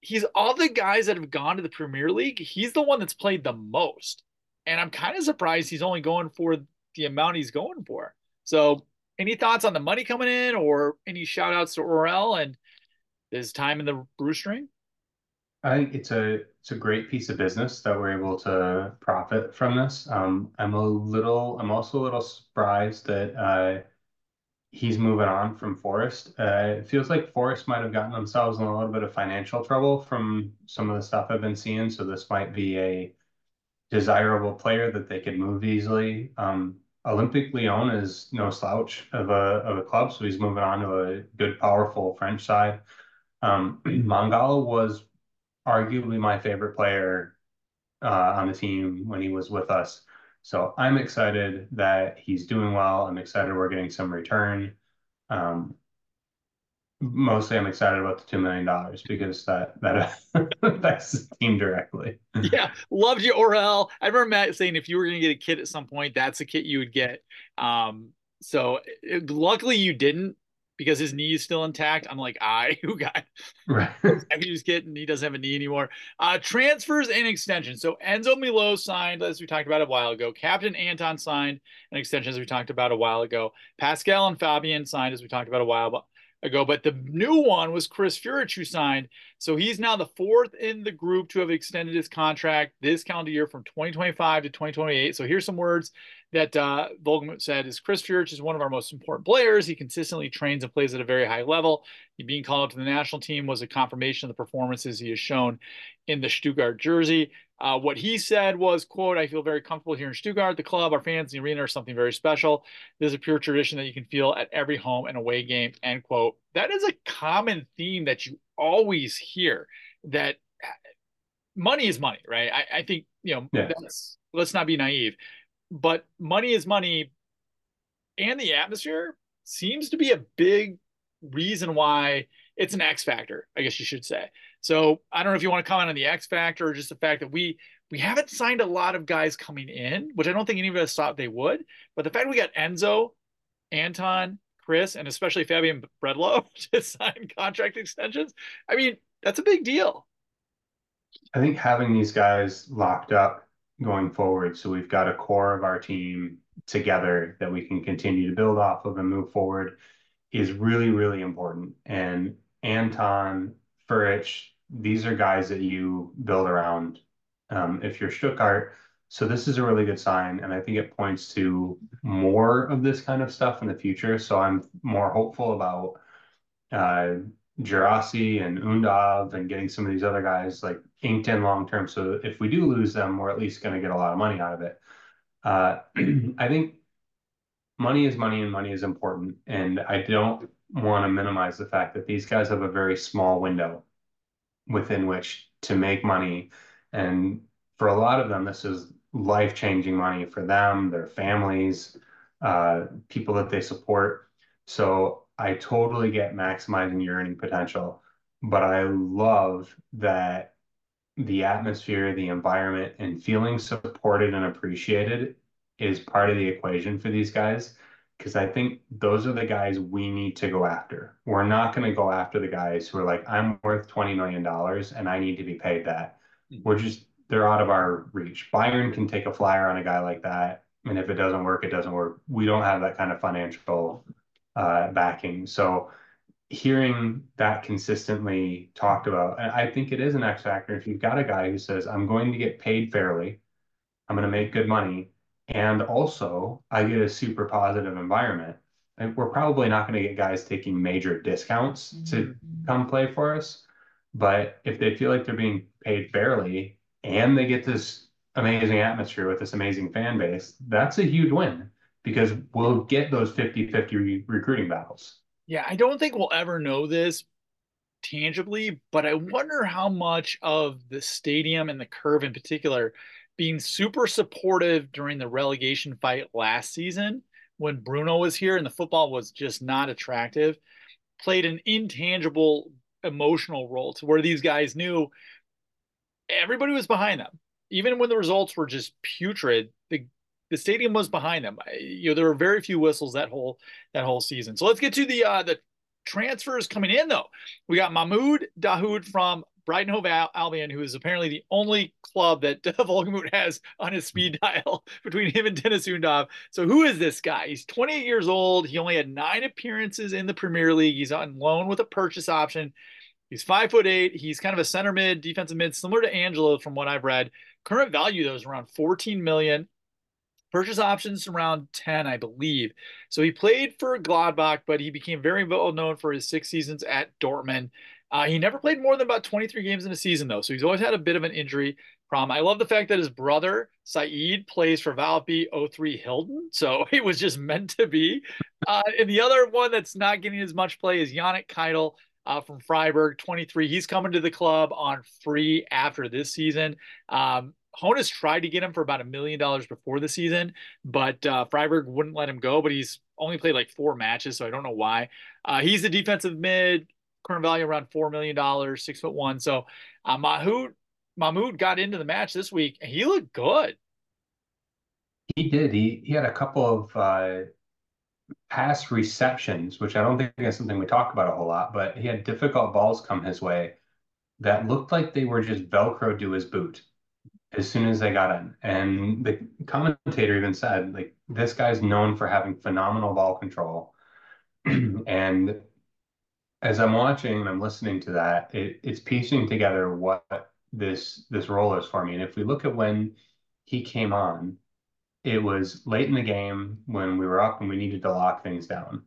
[SPEAKER 2] He's all the guys that have gone to the Premier League. He's the one that's played the most. And I'm kind of surprised he's only going for the amount he's going for. So any thoughts on the money coming in or any shout outs to Orel and his time in the Brustring?
[SPEAKER 3] I think it's a it's a great piece of business that we're able to profit from this. Um, I'm a little I'm also a little surprised that uh, he's moving on from Forest. Uh, it feels like Forest might have gotten themselves in a little bit of financial trouble from some of the stuff I've been seeing. So this might be a desirable player that they could move easily. Um, Olympique Lyon is no slouch of a of a club, so he's moving on to a good, powerful French side. Um, Mangala was arguably my favorite player uh, on the team when he was with us. So I'm excited that he's doing well. I'm excited we're getting some return. Um, mostly I'm excited about the two million dollars because that that affects the team directly.
[SPEAKER 2] yeah, loved you, Orel. I remember Matt saying if you were going to get a kit at some point, that's a kit you would get. Um, so it, luckily you didn't because his knee is still intact. I'm like, I who got right. he was getting he doesn't have a knee anymore. Uh, transfers and extensions. So Enzo Millot signed, as we talked about a while ago. Captain Anton signed an extension, as we talked about a while ago. Pascal and Fabian signed, as we talked about a while ago. But the new one was Chris Führich, who signed. So he's now the fourth in the group to have extended his contract this calendar year from 2025 to 2028. So here's some words that uh, said is Chris Führich is one of our most important players. He consistently trains and plays at a very high level. He being called up to the national team was a confirmation of the performances he has shown in the Stuttgart jersey. Uh, what he said was, quote, I feel very comfortable here in Stuttgart. The club, our fans, the arena are something very special. This is a pure tradition that you can feel at every home and away game, end quote. That is a common theme that you always hear that money is money, right? I, I think, you know, yeah. let's not be naive but money is money and the atmosphere seems to be a big reason why it's an X factor, I guess you should say. So I don't know if you want to comment on the X factor or just the fact that we we haven't signed a lot of guys coming in, which I don't think any of us thought they would. But the fact we got Enzo, Anton, Chris, and especially Fabian Bredlow to sign contract extensions, I mean, that's a big deal.
[SPEAKER 3] I think having these guys locked up going forward. So we've got a core of our team together that we can continue to build off of and move forward is really, really important. And Anton, Führich, these are guys that you build around um, if you're Stuttgart. So this is a really good sign, and I think it points to more of this kind of stuff in the future. So I'm more hopeful about uh, Guirassy and Undav and getting some of these other guys like inked in long term. So if we do lose them, we're at least going to get a lot of money out of it. Uh, I think money is money and money is important. And I don't want to minimize the fact that these guys have a very small window within which to make money. And for a lot of them, this is life changing money for them, their families, uh, people that they support. So I totally get maximizing your earning potential, but I love that the atmosphere, the environment, and feeling supported and appreciated is part of the equation for these guys. Because I think those are the guys we need to go after. We're not going to go after the guys who are like, I'm worth $20 million and I need to be paid that. Mm-hmm. We're just, they're out of our reach. Bayern can take a flyer on a guy like that. And if it doesn't work, it doesn't work. We don't have that kind of financial uh, backing. So hearing that consistently talked about, I think it is an X factor. If you've got a guy who says, I'm going to get paid fairly, I'm going to make good money, and also I get a super positive environment, and we're probably not going to get guys taking major discounts to mm-hmm. come play for us. But if they feel like they're being paid fairly and they get this amazing atmosphere with this amazing fan base, that's a huge win because we'll get those 50 50 re- recruiting battles.
[SPEAKER 2] Yeah, I don't think we'll ever know this tangibly, but I wonder how much of the stadium and the curve in particular being super supportive during the relegation fight last season when Bruno was here and the football was just not attractive played an intangible emotional role to where these guys knew everybody was behind them. Even when the results were just putrid, the the stadium was behind them. You know, there were very few whistles that whole that whole season. So let's get to the uh, the transfers coming in though. We got Mahmoud Dahoud from Brighton Hove Albion, who is apparently the only club that Wohlgemuth has on his speed dial between him and Deniz Undav. So who is this guy? He's 28 years old. He only had nine appearances in the Premier League. He's on loan with a purchase option. He's five foot eight. He's kind of a center mid, defensive mid, similar to Angelo from what I've read. Current value though is around 14 million. Purchase options around 10, I believe. So he played for Gladbach, but he became very well known for his six seasons at Dortmund. Uh, he never played more than about 23 games in a season, though. So he's always had a bit of an injury problem. I love the fact that his brother, Saeed, plays for VfB 03 Hilden. So it was just meant to be. Uh, and the other one that's not getting as much play is Yannick Keitel. Uh, from Freiburg, 23. He's coming to the club on free after this season. Um, Hoeneß tried to get him for about a million dollars before the season, but uh, Freiburg wouldn't let him go. But he's only played like four matches, so I don't know why. Uh, he's a defensive mid, current value around four million dollars, six foot one. So uh, Mahmoud Mahmoud got into the match this week, and he looked good.
[SPEAKER 3] He did. He he had a couple of uh, pass receptions, which I don't think is something we talk about a whole lot, but he had difficult balls come his way that looked like they were just Velcro to his boot as soon as they got in. And the commentator even said, like, this guy's known for having phenomenal ball control. and as I'm watching and I'm listening to that, it, it's piecing together what this this role is for me. And if we look at when he came on, it was late in the game when we were up and we needed to lock things down.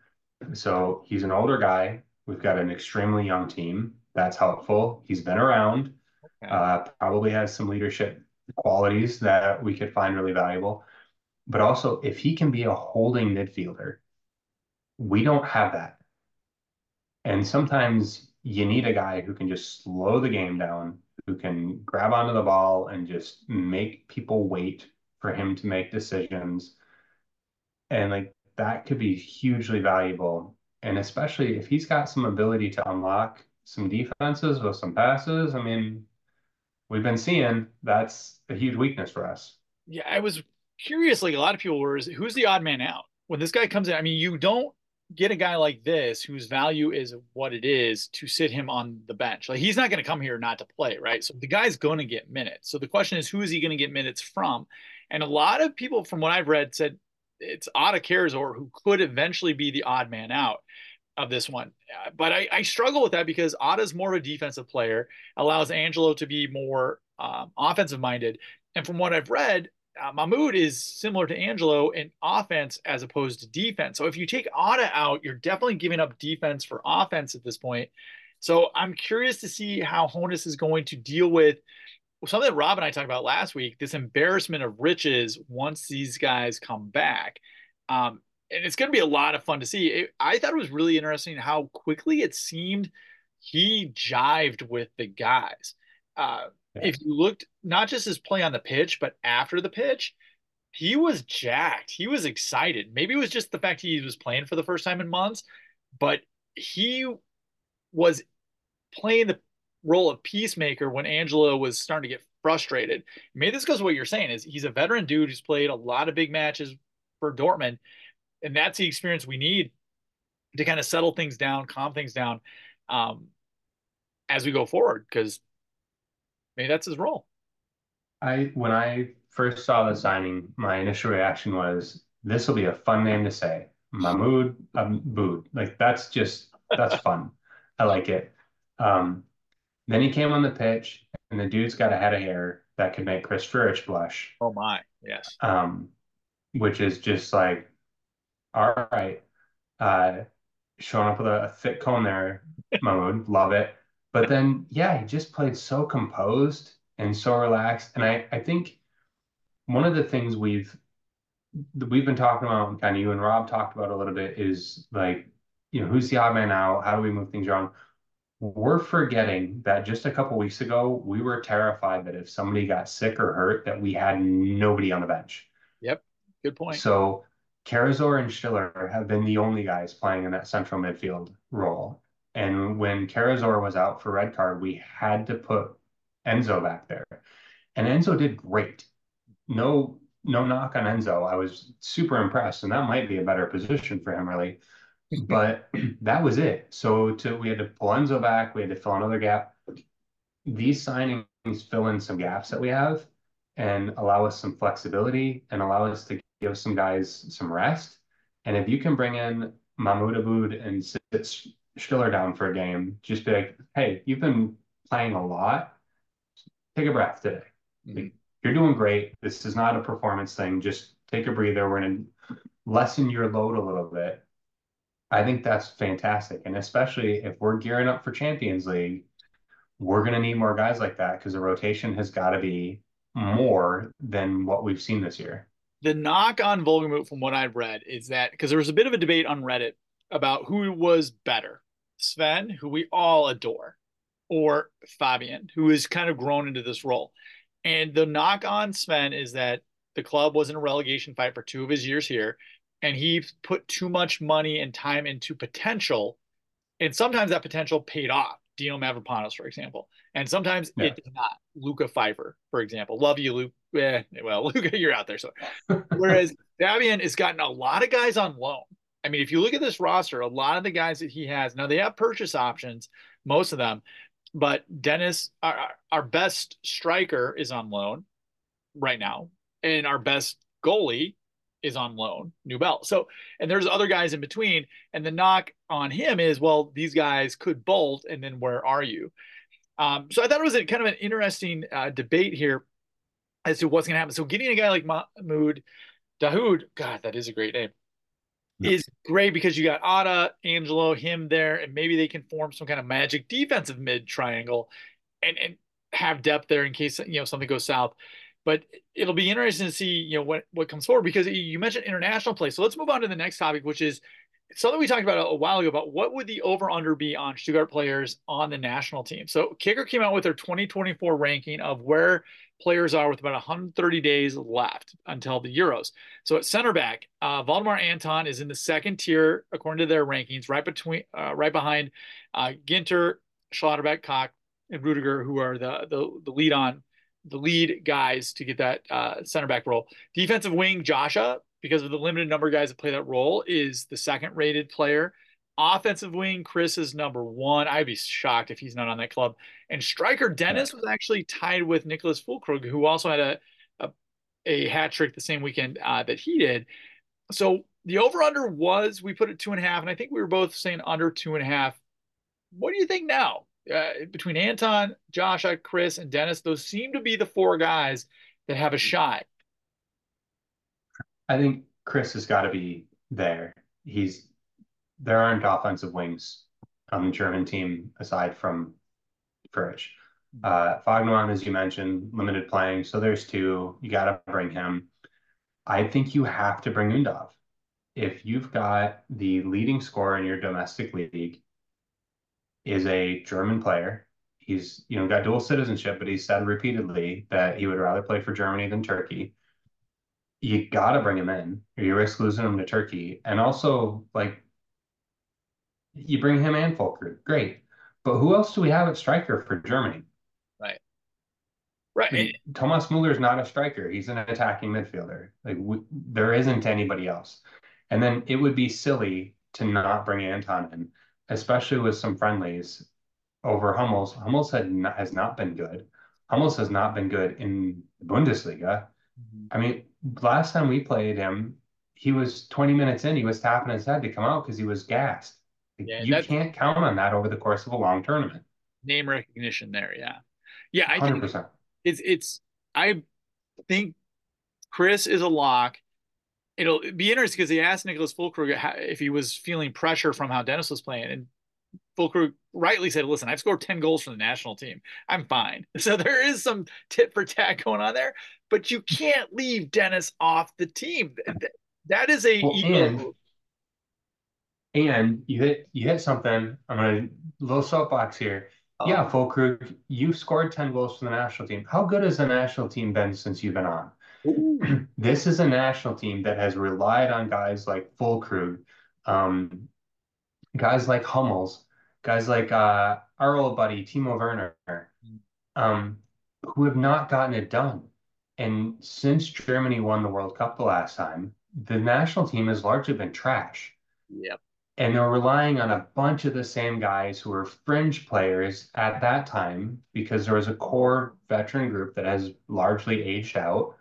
[SPEAKER 3] So he's an older guy. We've got an extremely young team. That's helpful. He's been around. Uh, probably has some leadership qualities that we could find really valuable. But also, if he can be a holding midfielder, we don't have that. And sometimes you need a guy who can just slow the game down, who can grab onto the ball and just make people wait for him to make decisions. And like that could be hugely valuable. And especially if he's got some ability to unlock some defenses with some passes, I mean, we've been seeing that's a huge weakness for us.
[SPEAKER 2] Yeah, I was curious, like a lot of people were, is who's the odd man out? When this guy comes in, I mean, you don't get a guy like this whose value is what it is to sit him on the bench. Like he's not going to come here not to play, right? So the guy's going to get minutes. So the question is, who is he going to get minutes from? And a lot of people, from what I've read, said it's Otto Karazor who could eventually be the odd man out of this one. But I, I struggle with that because Otto's more of a defensive player, allows Angelo to be more um, offensive minded. And from what I've read, uh, Mahmoud is similar to Angelo in offense as opposed to defense. So if you take Otto out, you're definitely giving up defense for offense at this point. So I'm curious to see how Hoeneß is going to deal with something that Rob and I talked about last week this embarrassment of riches once these guys come back. Um, and it's going to be a lot of fun to see. It, I thought it was really interesting how quickly it seemed he jived with the guys. Uh, yeah. If you looked not just his play on the pitch, but after the pitch, he was jacked. He was excited. Maybe it was just the fact he was playing for the first time in months, but he was playing the role of peacemaker when Angelo was starting to get frustrated. Maybe this goes to what you're saying is he's a veteran dude who's played a lot of big matches for Dortmund, and that's the experience we need to kind of settle things down, calm things down um, as we go forward. Because maybe that's his role.
[SPEAKER 3] I when I first saw the signing, my initial reaction was, "This will be a fun name to say, Mahmoud Dahoud." Like that's just that's fun. I like it. Um, then he came on the pitch, and the dude's got a head of hair that could make Chris Führich blush.
[SPEAKER 2] Oh my, yes.
[SPEAKER 3] Um, which is just like, all right, uh, showing up with a, a thick cone there, Mahmoud, love it. But then, yeah, he just played so composed and so relaxed. And I, I think one of the things we've we've been talking about, kind of you and Rob talked about a little bit, is like, you know, who's the odd man out? How do we move things around? We're forgetting that just a couple weeks ago, we were terrified that if somebody got sick or hurt, that we had nobody on the bench.
[SPEAKER 2] Yep, good point.
[SPEAKER 3] So Karazor and Stiller have been the only guys playing in that central midfield role. And when Karazor was out for red card, we had to put Enzo back there. And Enzo did great. No, no knock on Enzo. I was super impressed, and that might be a better position for him, really. but that was it. So to we had to pull Enzo back, we had to fill another gap. These signings fill in some gaps that we have and allow us some flexibility and allow us to give some guys some rest. And if you can bring in Mahmoud Dahoud and sit Stiller down for a game, just be like, hey, you've been playing a lot take a breath today. Mm-hmm. You're doing great. This is not a performance thing. Just take a breather. We're going to lessen your load a little bit. I think that's fantastic. And especially if we're gearing up for Champions League, we're going to need more guys like that because the rotation has got to be more than what we've seen this year.
[SPEAKER 2] The knock on Wohlgemuth, from what I've read, is that because there was a bit of a debate on Reddit about who was better Sven, who we all adore, or Fabian, who has kind of grown into this role. And the knock on Sven is that the club was in a relegation fight for two of his years here. and he put too much money and time into potential, and sometimes that potential paid off. Dino Mavropanos, for example, and sometimes yeah. it did not. Luca Pfeiffer, for example, love you, Luke. Eh, well, Luca, you're out there. So, whereas Fabian has gotten a lot of guys on loan. I mean, if you look at this roster, a lot of the guys that he has now they have purchase options, most of them, but Deniz, our, our best striker, is on loan right now, and our best goalie is on loan, Nübel. So, and there's other guys in between. And the knock on him is, well, these guys could bolt, and then where are you? Um, so I thought it was a kind of an interesting uh, debate here as to what's going to happen. So getting a guy like Mahmoud Dahoud, God, that is a great name, yeah. is great because you got Atta, Angelo, him there, and maybe they can form some kind of magic defensive mid triangle and, and have depth there in case you know something goes south. But it'll be interesting to see, you know, what what comes forward because you mentioned international play. So let's move on to the next topic, which is something we talked about a, while ago about what would the over under be on Stuttgart players on the national team. So Kicker came out with their 2024 ranking of where players are with about 130 days left until the Euros. So at center back, uh, Waldemar Anton is in the second tier according to their rankings, right between, uh, right behind uh, Ginter, Schlotterbeck, Koch, and Rüdiger, who are the the, the lead on the lead guys to get that uh, center back role. Defensive wing, Joshua, because of the limited number of guys that play that role, is the second rated player. Offensive wing, Chris is number one. I'd be shocked if he's not on that club. And striker Deniz was actually tied with Nicholas Füllkrug, who also had a a, a hat trick the same weekend uh, that he did. So the over under was we put it two and a half, and I think we were both saying under two and a half. What do you think now? Uh, between Anton, Joshua, Chris, and Deniz, those seem to be the four guys that have a shot.
[SPEAKER 3] I think Chris has got to be there. He's there aren't offensive wings on the German team aside from Führich. Uh, Vagnoman, as you mentioned, limited playing, so there's two. You got to bring him. I think you have to bring Undav. If you've got the leading scorer in your domestic league is a German player. He's you know got dual citizenship, but he's said repeatedly that he would rather play for Germany than Turkey. You got to bring him in, or you risk losing him to Turkey. And also, like, you bring him and Füllkrug, great. But who else do we have at striker for Germany?
[SPEAKER 2] Right. Right. I mean,
[SPEAKER 3] Thomas Müller is not a striker. He's an attacking midfielder. Like we, there isn't anybody else. And then it would be silly to not bring Anton in especially with some friendlies over Hummels. Hummels had not, has not been good. Hummels has not been good in the Bundesliga. Mm-hmm. I mean, last time we played him, he was 20 minutes in, he was tapping his head to come out because he was gassed. Yeah, you can't count on that over the course of a long tournament.
[SPEAKER 2] Name recognition there, yeah. Yeah, I 100%. think it's it's I think Chris is a lock it'll be interesting because he asked Nicholas Füllkrug if he was feeling pressure from how Deniz was playing, and Füllkrug rightly said, "Listen, I've scored ten goals for the national team. I'm fine." So there is some tit for tat going on there, but you can't leave Deniz off the team. That is a well,
[SPEAKER 3] and, and, you hit you hit something. I'm gonna little soapbox here. Oh. Yeah, Füllkrug, you scored ten goals for the national team. How good has the national team been since you've been on? This is a national team that has relied on guys like Füllkrug, um, guys like Hummels, guys like uh, our old buddy Timo Werner, um, who have not gotten it done. And since Germany won the World Cup the last time, the national team has largely been trash.
[SPEAKER 2] Yep.
[SPEAKER 3] And they're relying on a bunch of the same guys who were fringe players at that time because there was a core veteran group that has largely aged out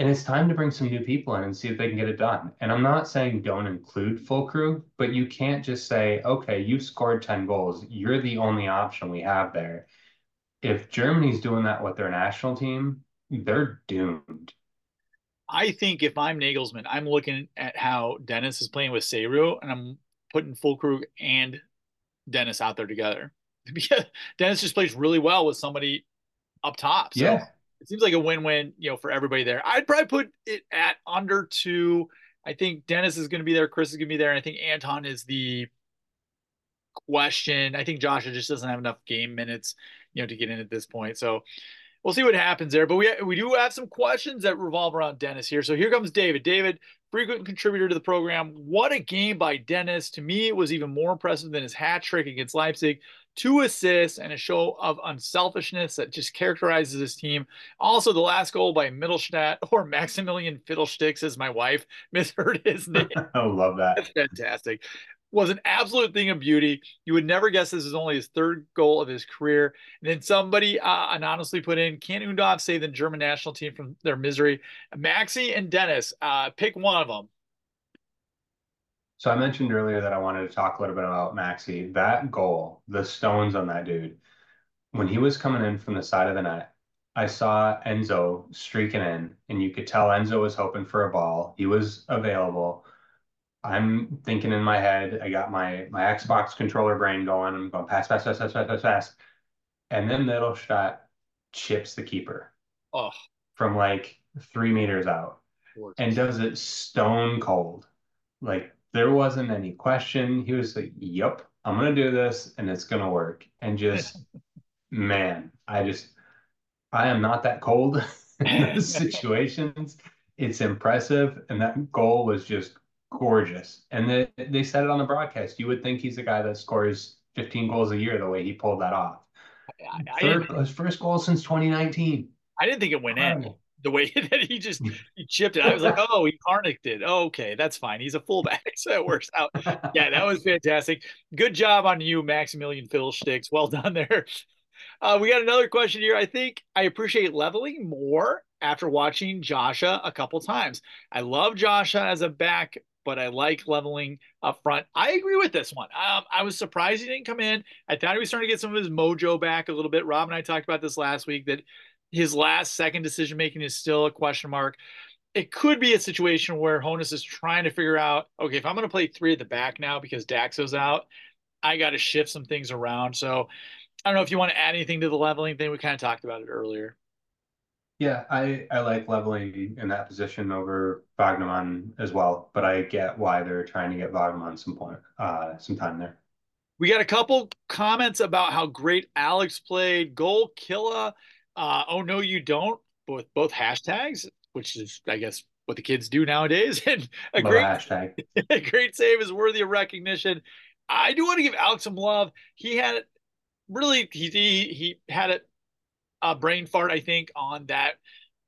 [SPEAKER 3] and it's time to bring some new people in and see if they can get it done. And I'm not saying don't include Füllkrug, but you can't just say, okay, you've scored 10 goals. You're the only option we have there. If Germany's doing that with their national team, they're doomed.
[SPEAKER 2] I think if I'm Nagelsmann, I'm looking at how Deniz is playing with Serhou, and I'm putting Füllkrug and Deniz out there together. Because Deniz just plays really well with somebody up top.
[SPEAKER 3] So yeah
[SPEAKER 2] it seems like a win-win, you know, for everybody there. I'd probably put it at under two. I think Deniz is going to be there, Chris is going to be there, and I think Anton is the question. I think Joshua just doesn't have enough game minutes, you know, to get in at this point. So we'll see what happens there. But we we do have some questions that revolve around Deniz here. So here comes David. David, frequent contributor to the program. What a game by Deniz. To me, it was even more impressive than his hat trick against Leipzig. Two assists and a show of unselfishness that just characterizes his team. Also, the last goal by Mittelstädt or Maximilian Fiddlesticks, as my wife misheard his name.
[SPEAKER 3] I love that.
[SPEAKER 2] That's fantastic was an absolute thing of beauty. You would never guess this is only his third goal of his career. And then somebody uh, anonymously put in, can Undav save the German national team from their misery? Maxi and Deniz, uh, pick one of them.
[SPEAKER 3] So I mentioned earlier that I wanted to talk a little bit about Maxi. That goal, the stones on that dude, when he was coming in from the side of the net, I saw Enzo streaking in, and you could tell Enzo was hoping for a ball. He was available I'm thinking in my head, I got my my Xbox controller brain going. I'm going pass, pass, pass, pass, pass, pass, pass. And then Mittelstädt chips the keeper
[SPEAKER 2] oh.
[SPEAKER 3] from like three meters out and does it stone cold. Like there wasn't any question. He was like, Yep, I'm gonna do this and it's gonna work. And just man, I just I am not that cold in those situations. It's impressive. And that goal was just gorgeous. And they, they said it on the broadcast. You would think he's a guy that scores 15 goals a year the way he pulled that off. I, I Third, his first goal since 2019.
[SPEAKER 2] I didn't think it went in the way that he just he chipped it. I was like, oh, he carnicked it. Oh, okay, that's fine. He's a fullback, so it works out. Yeah, that was fantastic. Good job on you, Maximilian Fiddlesticks. Well done there. Uh, we got another question here. I think I appreciate Leweling more after watching Joshua a couple times. I love Joshua as a back but I like Leweling up front. I agree with this one. Um, I was surprised he didn't come in. I thought he was starting to get some of his mojo back a little bit. Rob and I talked about this last week that his last second decision making is still a question mark. It could be a situation where Hoeneß is trying to figure out, okay, if I'm going to play three at the back now because Daxo's out, I got to shift some things around. So I don't know if you want to add anything to the Leweling thing. We kind of talked about it earlier.
[SPEAKER 3] Yeah, I, I like Leweling in that position over Vagnoman as well, but I get why they're trying to get Vagnoman some point, uh, some time there.
[SPEAKER 2] We got a couple comments about how great Alex played. Goal killer. Uh, oh no, you don't. With both hashtags, which is I guess what the kids do nowadays. And a
[SPEAKER 3] Love
[SPEAKER 2] great
[SPEAKER 3] hashtag.
[SPEAKER 2] a great save is worthy of recognition. I do want to give Alex some love. He had really he he, he had it a brain fart, I think, on that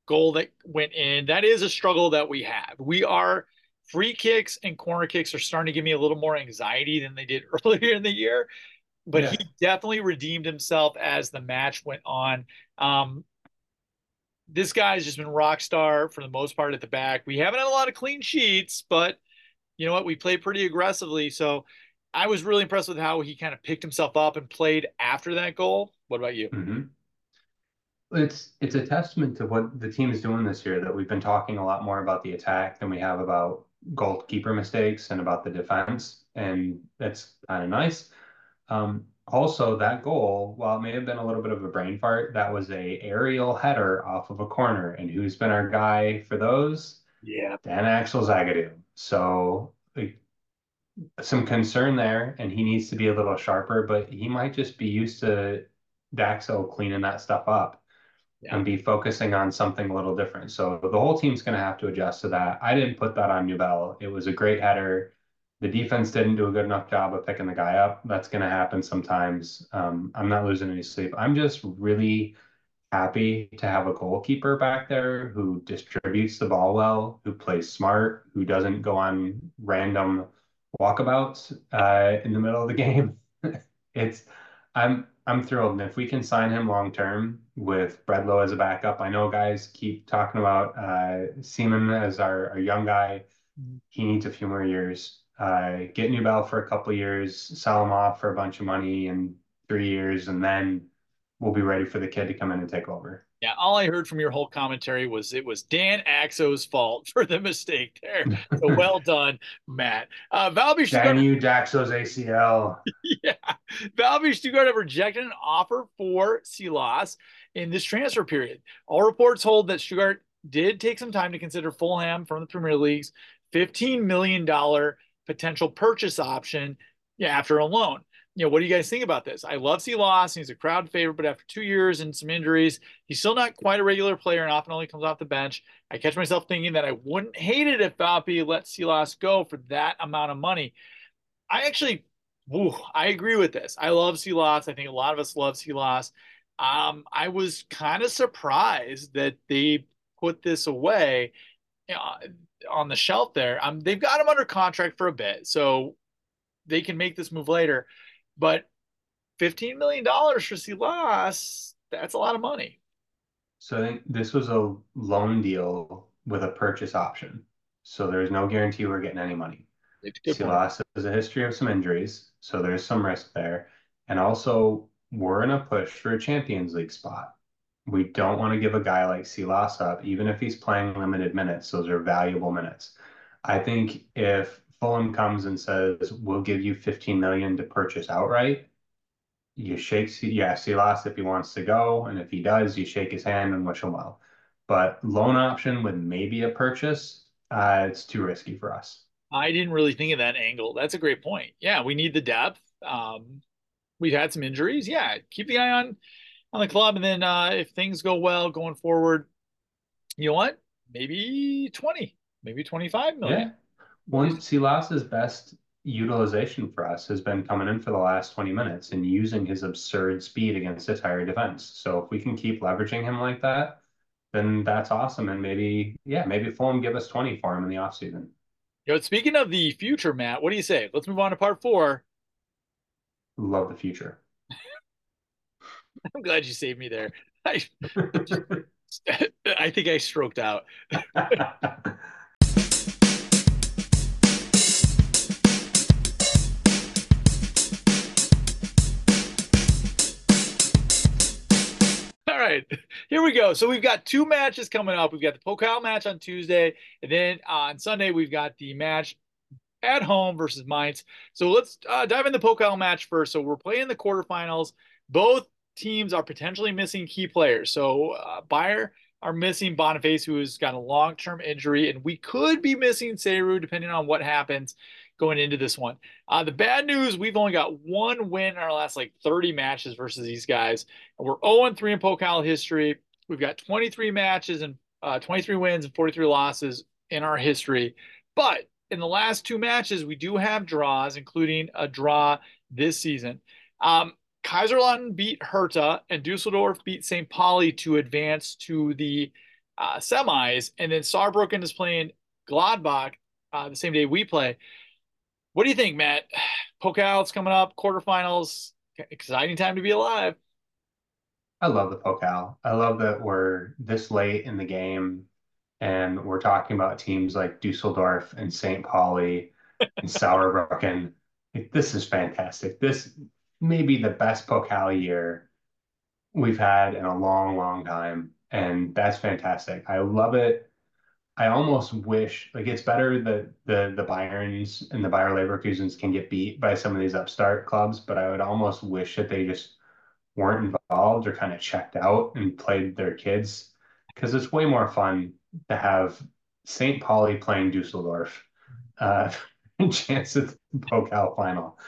[SPEAKER 2] goal that went in. That is a struggle that we have. We are free kicks and corner kicks are starting to give me a little more anxiety than they did earlier in the year. But yeah. he definitely redeemed himself as the match went on. Um, this guy's just been rock star for the most part at the back. We haven't had a lot of clean sheets, but you know what? We play pretty aggressively. So I was really impressed with how he kind of picked himself up and played after that goal. What about you?
[SPEAKER 3] Mm-hmm. It's it's a testament to what the team is doing this year that we've been talking a lot more about the attack than we have about goalkeeper mistakes and about the defense, and that's kind of nice. Um, also, that goal, while it may have been a little bit of a brain fart, that was a aerial header off of a corner, and who's been our guy for those?
[SPEAKER 2] Yeah,
[SPEAKER 3] Dan Axel Zagadou. So like, some concern there, and he needs to be a little sharper, but he might just be used to Daxo cleaning that stuff up yeah. and be focusing on something a little different. So the whole team's going to have to adjust to that. I didn't put that on Nübel. It was a great header. The defense didn't do a good enough job of picking the guy up. That's going to happen sometimes. Um, I'm not losing any sleep. I'm just really happy to have a goalkeeper back there who distributes the ball well, who plays smart, who doesn't go on random walkabouts uh, in the middle of the game. it's I'm I'm thrilled. And if we can sign him long term with Bredlow as a backup, I know guys keep talking about uh, Seimen as our, our young guy. Mm-hmm. He needs a few more years. Uh, get Nübel for a couple years, sell him off for a bunch of money in three years, and then we'll be ready for the kid to come in and take over.
[SPEAKER 2] Yeah, all I heard from your whole commentary was it was Dan Axo's fault for the mistake there. So well done, Matt. Uh, VfB
[SPEAKER 3] Stuttgart. you Daxo's ACL.
[SPEAKER 2] yeah, VfB Stuttgart have rejected an offer for Silas in this transfer period. All reports hold that Stuttgart did take some time to consider Fulham from the Premier League's $15 million potential purchase option after a loan. you know, what do you guys think about this? I love Silas. He's a crowd favorite, but after two years and some injuries, he's still not quite a regular player and often only comes off the bench. I catch myself thinking that I wouldn't hate it if VfB let Silas go for that amount of money. I actually, woo, I agree with this. I love Silas. I think a lot of us love Silas. Um, I was kind of surprised that they put this away uh, on the shelf there. Um, they've got him under contract for a bit, so they can make this move later. But $15 million for Silas, that's a lot of money.
[SPEAKER 3] So this was a loan deal with a purchase option. So there's no guarantee we're getting any money. Silas has a history of some injuries, so there's some risk there. And also, we're in a push for a Champions League spot. We don't want to give a guy like Silas up, even if he's playing limited minutes. Those are valuable minutes. I think if Fulham comes and says, "We'll give you 15 million to purchase outright," you shake, yeah, Silas if he wants to go, and if he does, you shake his hand and wish him well. But loan option with maybe a purchase, uh, it's too risky for us.
[SPEAKER 2] I didn't really think of that angle. That's a great point. Yeah, we need the depth. Um, we've had some injuries. Yeah, keep the eye on on the club, and then uh, if things go well going forward, you know what? Maybe twenty, maybe twenty five million. Yeah.
[SPEAKER 3] One Silas's best utilization for us has been coming in for the last 20 minutes and using his absurd speed against a tired defense. So if we can keep leveraging him like that, then that's awesome. And maybe, yeah, maybe Fulham give us 20 for him in the offseason.
[SPEAKER 2] Know, speaking of the future, Matt, what do you say? Let's move on to part four.
[SPEAKER 3] Love the future.
[SPEAKER 2] I'm glad you saved me there. I, I think I stroked out. right, here we go. So we've got two matches coming up. We've got the Pokal match on Tuesday, and then on Sunday we've got the match at home versus Mainz. So let's uh, dive in the Pokal match first. So we're playing the quarterfinals. Both teams are potentially missing key players. So uh, Bayer are missing Boniface, who has got a long-term injury, and we could be missing Serhou depending on what happens going into this one. Uh, the bad news, we've only got one win in our last like 30 matches versus these guys. And we're 0 3 in Pokal history. We've got 23 matches and uh, 23 wins and 43 losses in our history. But in the last two matches, we do have draws, including a draw this season. Um, Kaiserslautern beat Hertha and Dusseldorf beat St. Pauli to advance to the uh, semis. And then Saarbrücken is playing Gladbach uh, the same day we play. What do you think, Matt? Pokal's coming up, quarterfinals. Exciting time to be alive.
[SPEAKER 3] I love the Pokal. I love that we're this late in the game and we're talking about teams like Dusseldorf and St. Pauli and Saarbrücken. This is fantastic. This may be the best Pokal year we've had in a long, long time. And that's fantastic. I love it. I almost wish like it's better that the the Bayerns and the Bayer Leverkusens can get beat by some of these upstart clubs, but I would almost wish that they just weren't involved or kind of checked out and played their kids because it's way more fun to have St. Pauli playing Dusseldorf uh, chance at the Pokal final.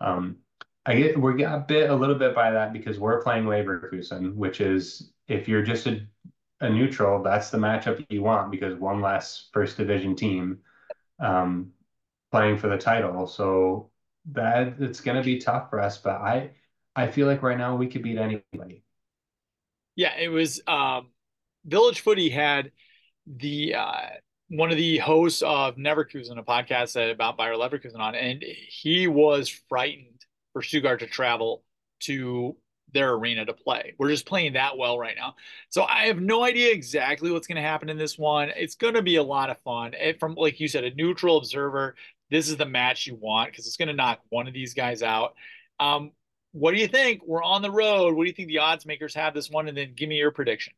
[SPEAKER 3] Um, I get we got bit a little bit by that because we're playing Leverkusen, which is if you're just a a neutral, that's the matchup you want because one less first division team um, playing for the title. So that it's going to be tough for us, but I I feel like right now we could beat anybody.
[SPEAKER 2] Yeah, it was um, Village Footy had the uh, one of the hosts of Neverkusen, a podcast about Bayer Leverkusen on, and he was frightened for Stuttgart to travel to their arena to play. We're just playing that well right now. So I have no idea exactly what's going to happen in this one. It's going to be a lot of fun. It, from like you said, a neutral observer, this is the match you want because it's going to knock one of these guys out. Um, what do you think? We're on the road. What do you think the odds makers have this one? And then give me your prediction.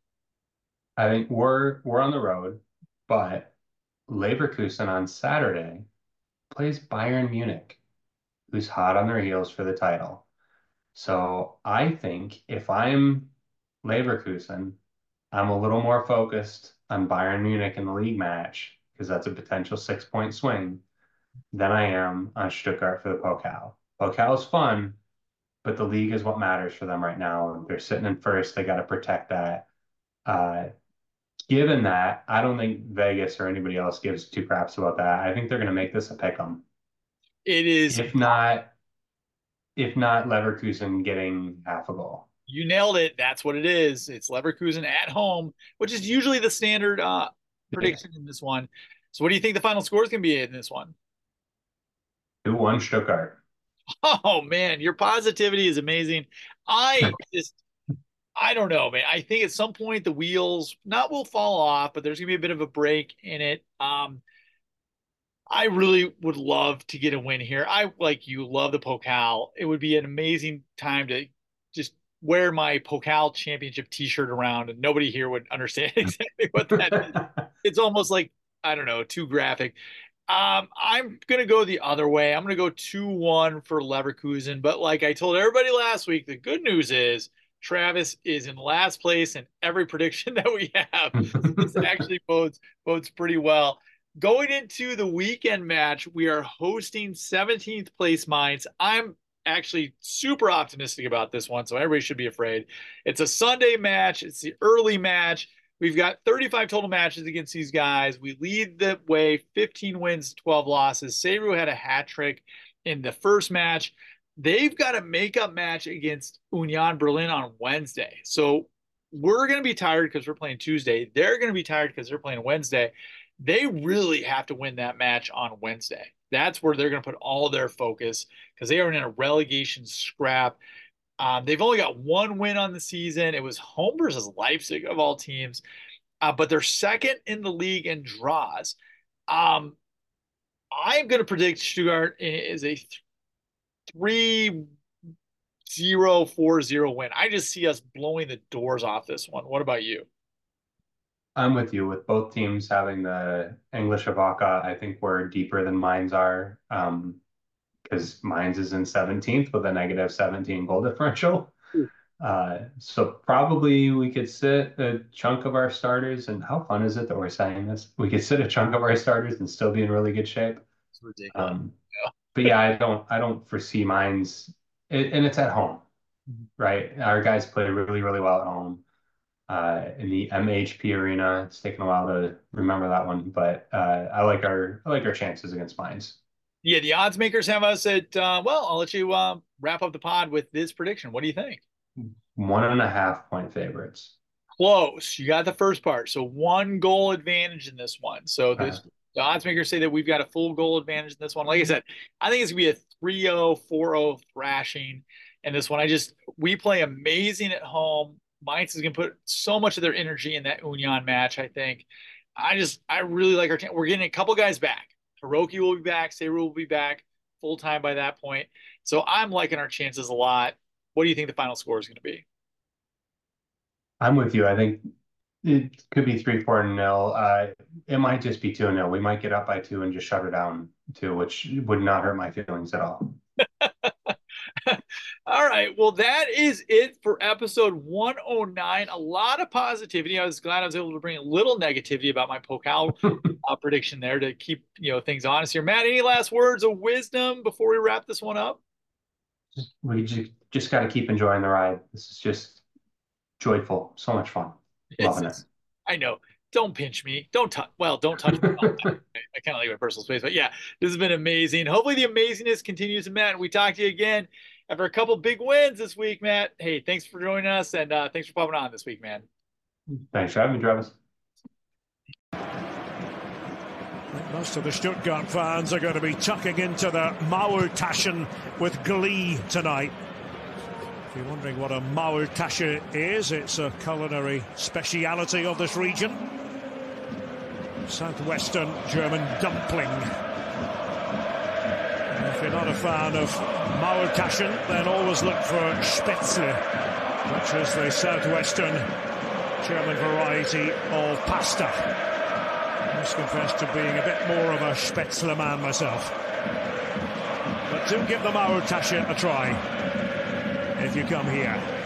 [SPEAKER 3] I think we're we're on the road, but Leverkusen on Saturday plays Bayern Munich, who's hot on their heels for the title. So I think if I'm Leverkusen, I'm a little more focused on Bayern Munich in the league match because that's a potential six point swing than I am on Stuttgart for the Pokal. Pokal is fun, but the league is what matters for them right now. They're sitting in first. They got to protect that. Uh, given that, I don't think Vegas or anybody else gives two craps about that. I think they're going to make this a pick 'em.
[SPEAKER 2] It is.
[SPEAKER 3] If not, if not Leverkusen getting half a goal.
[SPEAKER 2] You nailed it. That's what it is. It's Leverkusen at home, which is usually the standard uh, prediction yeah. in this one. So, what do you think the final score is going to be in this one?
[SPEAKER 3] 2 1 Stuttgart.
[SPEAKER 2] Oh, man. Your positivity is amazing. I just, I don't know, man. I think at some point the wheels not will fall off, but there's going to be a bit of a break in it. Um, I really would love to get a win here. I like you love the Pokal. It would be an amazing time to just wear my Pokal championship t-shirt around and nobody here would understand exactly what that is. It's almost like I don't know, too graphic. Um, I'm gonna go the other way. I'm gonna go two one for Leverkusen. But like I told everybody last week, the good news is Travis is in last place in every prediction that we have. this actually bodes bodes pretty well. Going into the weekend match, we are hosting 17th place Mainz. I'm actually super optimistic about this one, so everybody should be afraid. It's a Sunday match. It's the early match. We've got 35 total matches against these guys. We lead the way, 15 wins, 12 losses. Serhou had a hat trick in the first match. They've got a makeup match against Union Berlin on Wednesday. So we're going to be tired because we're playing Tuesday. They're going to be tired because they're playing Wednesday. They really have to win that match on Wednesday. That's where they're going to put all their focus because they are in a relegation scrap. Um, they've only got one win on the season. It was home versus Leipzig of all teams, uh, but they're second in the league in draws. Um, I'm going to predict Stuttgart is a three zero four zero win. I just see us blowing the doors off this one. What about you?
[SPEAKER 3] I'm with you. With both teams having the Englische Woche, I think we're deeper than Mainz are. Um, because Mainz is in 17th with a negative 17 goal differential. Uh, so probably we could sit a chunk of our starters. And how fun is it that we're saying this? We could sit a chunk of our starters and still be in really good shape.
[SPEAKER 2] It's ridiculous. Um,
[SPEAKER 3] yeah. but yeah, I don't, I don't foresee Mainz, it, and it's at home, mm-hmm. right? Our guys play really, really well at home. Uh, in the MHP arena, it's taken a while to remember that one, but uh, I like our I like our chances against Mainz.
[SPEAKER 2] Yeah, the odds makers have us at, uh, well, I'll let you uh, wrap up the pod with this prediction. What do you think?
[SPEAKER 3] One and a half point favorites.
[SPEAKER 2] Close. You got the first part. So one goal advantage in this one. So this, uh, the odds makers say that we've got a full goal advantage in this one. Like I said, I think it's going to be a 3 0, 4 0 thrashing in this one. I just, we play amazing at home. Mainz is going to put so much of their energy in that Union match, I think. I just, I really like our team. We're getting a couple guys back. Hiroki will be back. Serhou will be back full time by that point. So I'm liking our chances a lot. What do you think the final score is going to be?
[SPEAKER 3] I'm with you. I think it could be three, four, nil. Uh, it might just be two nil. We might get up by two and just shut it down two, which would not hurt my feelings at all.
[SPEAKER 2] All right. Well, that is it for episode 109. A lot of positivity. I was glad I was able to bring a little negativity about my Pokal uh, prediction there to keep you know things honest here. Matt, any last words of wisdom before we wrap this one up?
[SPEAKER 3] We just, just got to keep enjoying the ride. This is just joyful. So much fun. Loving it.
[SPEAKER 2] I know don't pinch me. Don't touch. Well, don't touch me. I kind of like my personal space, but yeah, this has been amazing. Hopefully, the amazingness continues. Matt, we talk to you again after a couple big wins this week, Matt. Hey, thanks for joining us, and uh, thanks for popping on this week, man.
[SPEAKER 3] Thanks for having me, Travis.
[SPEAKER 4] Most of the Stuttgart fans are going to be tucking into the Maultaschen with glee tonight. If you're wondering what a Maultasche is, it's a culinary speciality of this region. Southwestern German dumpling. And if you're not a fan of Maultaschen, then always look for Spätzle, which is the southwestern German variety of pasta. I must confess to being a bit more of a Spätzle man myself. But do give the Maultaschen a try if you come here.